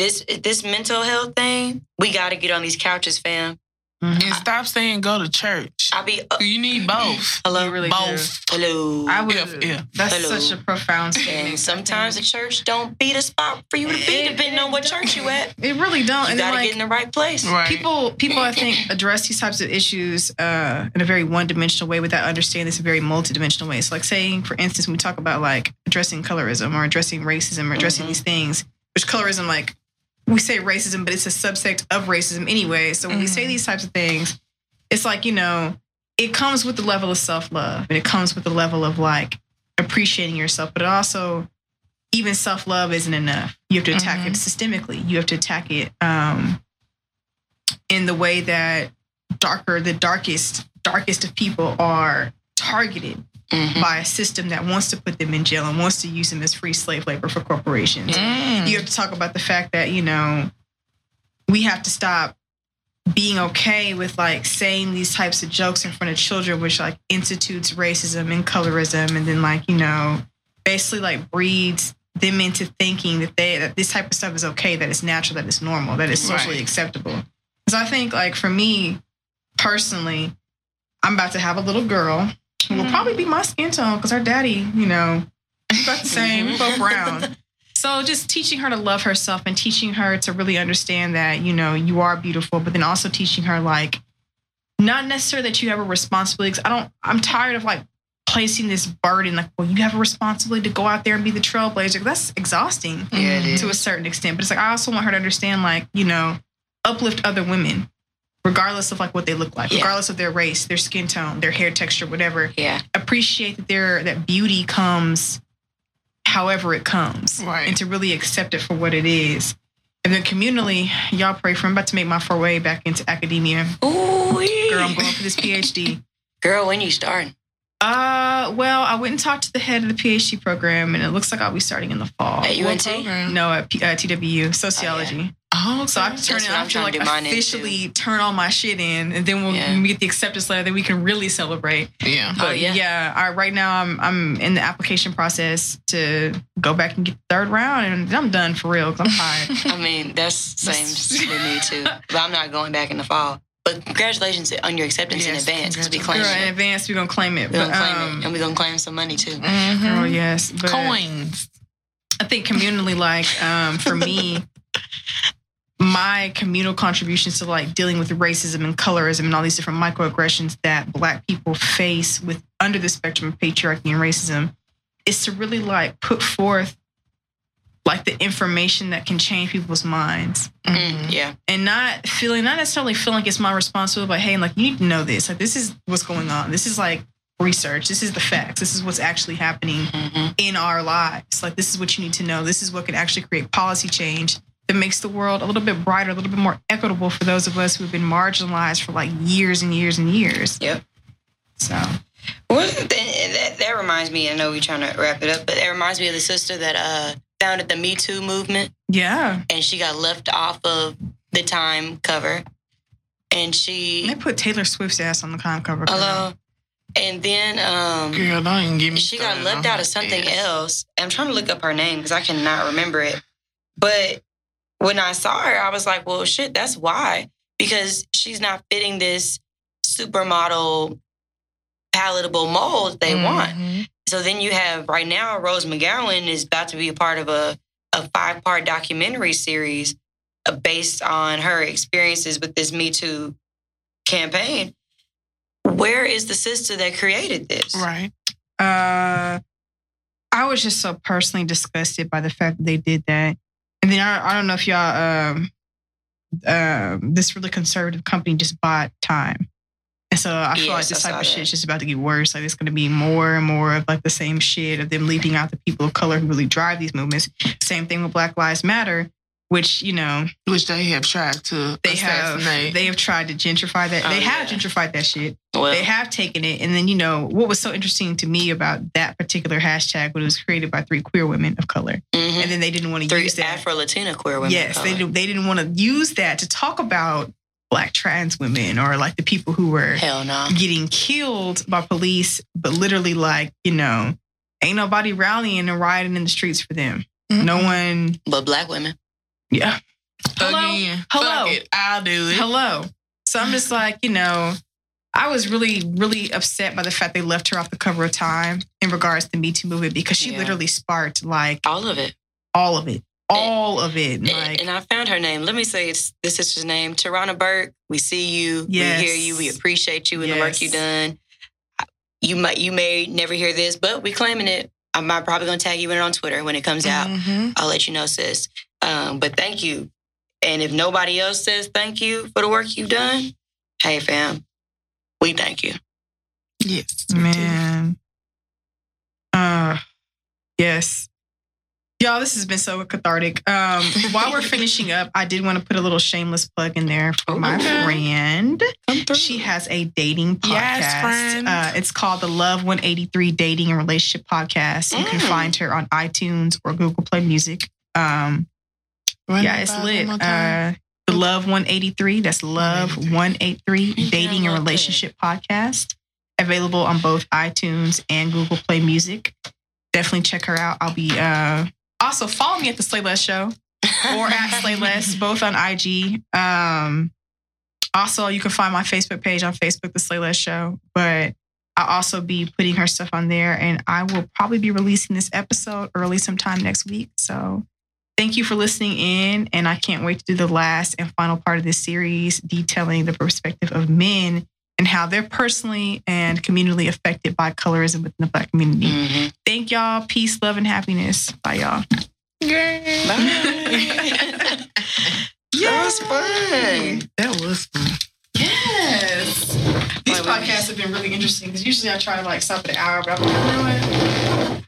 this this mental health thing, we got to get on these couches, fam. And stop saying go to church. I be uh, You need both. *clears throat* hello, You really do. both. hello. I would. If- if. That's Hello. such a profound statement. sometimes the church don't be the spot for you to be, It- depending on what church you at. it really don't. You and got to like, get in the right place. Right. people people i think address these types of issues uh, in a very one-dimensional way without understanding this in a very multidimensional way so like saying for instance when we talk about like addressing colorism or addressing racism or addressing Mhm. these things which colorism like we say racism but it's a subsect of racism anyway so when we say Mhm. these types of things it's like you know it comes with the level of self-love and it comes with the level of like appreciating yourself but it also even self love isn't enough. You have to attack it systemically. You have to attack it um, in the way that darker, the darkest, darkest of people are targeted Mhm. by a system that wants to put them in jail and wants to use them as free slave labor for corporations. Mm. You have to talk about the fact that, you know, we have to stop being okay with like saying these types of jokes in front of children, which like institutes racism and colorism, and then like, you know, basically like breeds them into thinking that they that this type of stuff is okay, that it's natural, that it's normal, that it's socially Right. acceptable. So I think like for me personally, I'm about to have a little girl who will mm-hmm. probably be my skin tone because her daddy, you know, got the *laughs* same, both brown. Mm-hmm. *laughs* So just teaching her to love herself and teaching her to really understand that, you know, you are beautiful, but then also teaching her like not necessarily that you have a responsibility. 'cause I don't I'm tired of like placing this burden, like, well, you have a responsibility to go out there and be the trailblazer. That's exhausting Yeah, to a certain extent. But it's like I also want her to understand, like, you know, uplift other women, regardless of like what they look like, Yeah. regardless of their race, their skin tone, their hair texture, whatever. Yeah. Appreciate that their that beauty comes however it comes. Right. And to really accept it for what it is. And then communally, y'all pray for I'm about to make my foray back into academia. Ooh, Girl, I'm going for this PhD. Girl, when you starting? Uh, well, I went and talked to the head of the PhD program, and it looks like I'll be starting in the fall. At What UNT? No, at P- uh, TWU, sociology. Oh, So I have to turn That's it. what I I'm have to trying like to do mine officially turn all my shit in, and then we'll, Yeah. get the acceptance letter, that we can really celebrate. yeah. But Oh, yeah. yeah, I, right now I'm I'm in the application process to go back and get the third round, and I'm done for real because I'm tired. *laughs* I mean, that's same with me too. But I'm not going back in the fall. But congratulations on your acceptance in advance because we Girl, claimed in it. advance, we're gonna claim it. We're But, gonna claim um, it, and we're gonna claim some money too. Mhm. girl, yes, but Coins. I think communally, like um, for me, my communal contributions to like dealing with racism and colorism and all these different microaggressions that Black people face with under the spectrum of patriarchy and racism is to really like put forth like the information that can change people's minds Mm, yeah. and not feeling not necessarily feeling like it's my responsibility, but hey, like you need to know this. Like this is what's going on. This is like research. This is the facts. This is what's actually happening hmm in our lives. Like this is what you need to know. This is what can actually create policy change that makes the world a little bit brighter, a little bit more equitable for those of us who have been marginalized for like years and years and years. Yep. So Well, th- that, that reminds me. I know we're trying to wrap it up, but that reminds me of the sister that uh, founded the Me Too movement, yeah, and she got left off of the Time cover, and she. they put Taylor Swift's ass on the con cover. girl. hello, and then um, Girl, don't even give me. she got left out of something ass. else. I'm trying to look up her name because I cannot remember it. But when I saw her, I was like, well, shit, that's why. Because she's not fitting this supermodel palatable mold they want. So then you have right now, Rose McGowan is about to be a part of a, a five part documentary series uh, based on her experiences with this Me Too campaign. Where is the sister that created this? Right. Uh, I was just so personally disgusted by the fact that they did that. And then I, I don't know if y'all, um, um, this really conservative company just bought time. And so I feel like this type of shit is just about to get worse. Like it's going to be more and more of like the same shit of them leaving out the people of color who really drive these movements. Same thing with Black Lives Matter, which you know Which they have tried to they have they have tried to gentrify that. Oh, they have yeah. gentrified that shit Well, they have taken it. And then, you know, what was so interesting to me about that particular hashtag when it was created by three queer women of color. mhm. And then they didn't want to use that. Afro Latina queer women. yes, they, they didn't want to use that to talk about black trans women or like the people who were Hell no. getting killed by police, but literally like, you know, ain't nobody rallying and rioting in the streets for them. Mhm. No one, But black women. yeah. Hello? Again, Hello? fuck it, I'll do it. Hello. So I'm just like, you know, I was really, really upset by the fact they left her off the cover of Time in regards to the Me Too movement because she Yeah. literally sparked like All of it. all of it. All of it. And- Like, and I found her name. Let me say it's the sister's name, Tarana Burke. We see you. Yes. We hear you. We appreciate you and the work Yes. you done. You might you may never hear this, but we claiming it. I'm probably gonna tag you in it on Twitter when it comes out. Mhm. I'll let you know, sis. Um, but thank you. And if nobody else says thank you for the work you've done, hey fam, we thank you. Yes. man. Uh, yes. Y'all, this has been so cathartic. Um, *laughs* while we're finishing up, I did want to put a little shameless plug in there for my Okay. friend. She has a dating podcast. Yes. Uh, it's called the Love 183 Dating and Relationship Podcast. You can Mm. find her on iTunes or Google Play Music. Um, yeah, it's lit. one more time. Uh, the Love 183. That's Love 183 Dating and. Relationship Podcast. Available on both iTunes and Google Play Music. Definitely check her out. I'll be uh also follow me at the Slayyyleste Show or at *laughs* Slayyyleste, both on IG. Um also you can find my Facebook page on Facebook, the Slayyyleste Show. But I'll also be putting her stuff on there and I will probably be releasing this episode early sometime next week. So Thank you for listening in, and I can't wait to do the last and final part of this series detailing the perspective of men and how they're personally and communally affected by colorism within the Black community. Mhm. Thank y'all. Peace, love, and happiness. Bye, y'all. Yay. Bye. That was fun. That was fun. Yes. These Wait, wait. podcasts have been really interesting because usually I try to like stop at an hour, but I'm like, you know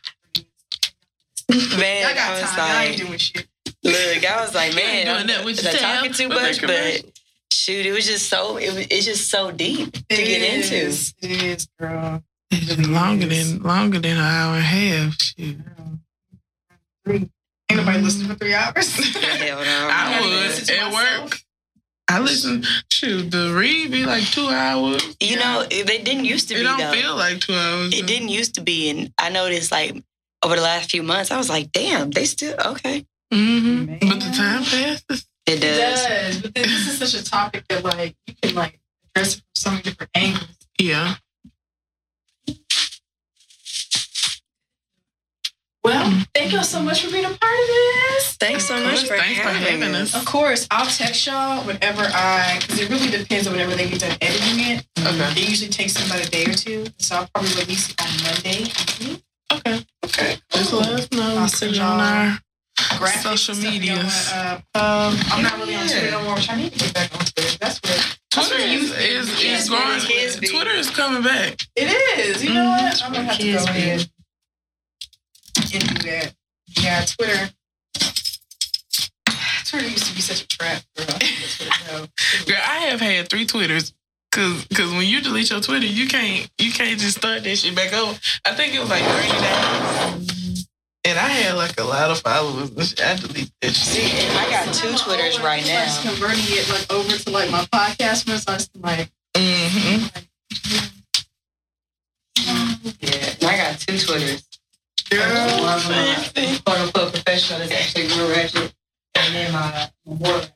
what? Man, I I, got was time. I ain't doing shit. look, I was like, man, doing I'm, doing that with was I yourself, talking too much, but commercial. Shoot, it was just so, it was, it's just so deep to It get into. It is, girl. It's really longer is. than longer than an hour and a half. Shoot. Three. Ain't nobody listening for three hours. *laughs* Hell no. I gotta would listen to at myself. work. I listen. Shoot, the read be like two hours. You know, they didn't used to It be don't though. feel like two hours. it didn't used to be, and I noticed like over the last few months, I was like, damn, they still okay. hmm But the time passes. It does. It does. does. But then this is such a topic that like you can like address it from so many different angles. Yeah. Well, thank y'all so much for being a part of this. Thanks so much for thanks for having having us. us. Of course, I'll text y'all whenever I, because it really depends on whenever they get done editing it. Okay. It usually takes them about a day or two, so I'll probably release it on Monday. evening. Okay. Okay. Just let us know. I'll send put it on y'all our Graphics social media. stuff, you know, medias. uh, um, I'm not really on Yeah. Twitter no more, which I need to get back on Twitter. That's where Twitter where is, youth is, is Yes, growing. it is big. Twitter is coming back. It is. You know what? I'm gonna have to go be- ahead and do that. Yeah, Twitter. Twitter used to be such a trap, girl. That's what it was. Girl, I have had three Twitters. Cause, Cause when you delete your Twitter, you can't you can't just start that shit back over. I think it was like 30 days. And I had like a lot of followers. and. I deleted that shit. See, I got two Twitters right now. I was now. converting it like over to like my podcast one, so I just like, Mm-hmm. Yeah, I got two Twitters. girl, One of them, quote unquote professional, that's actually real ratchet, and then my my work.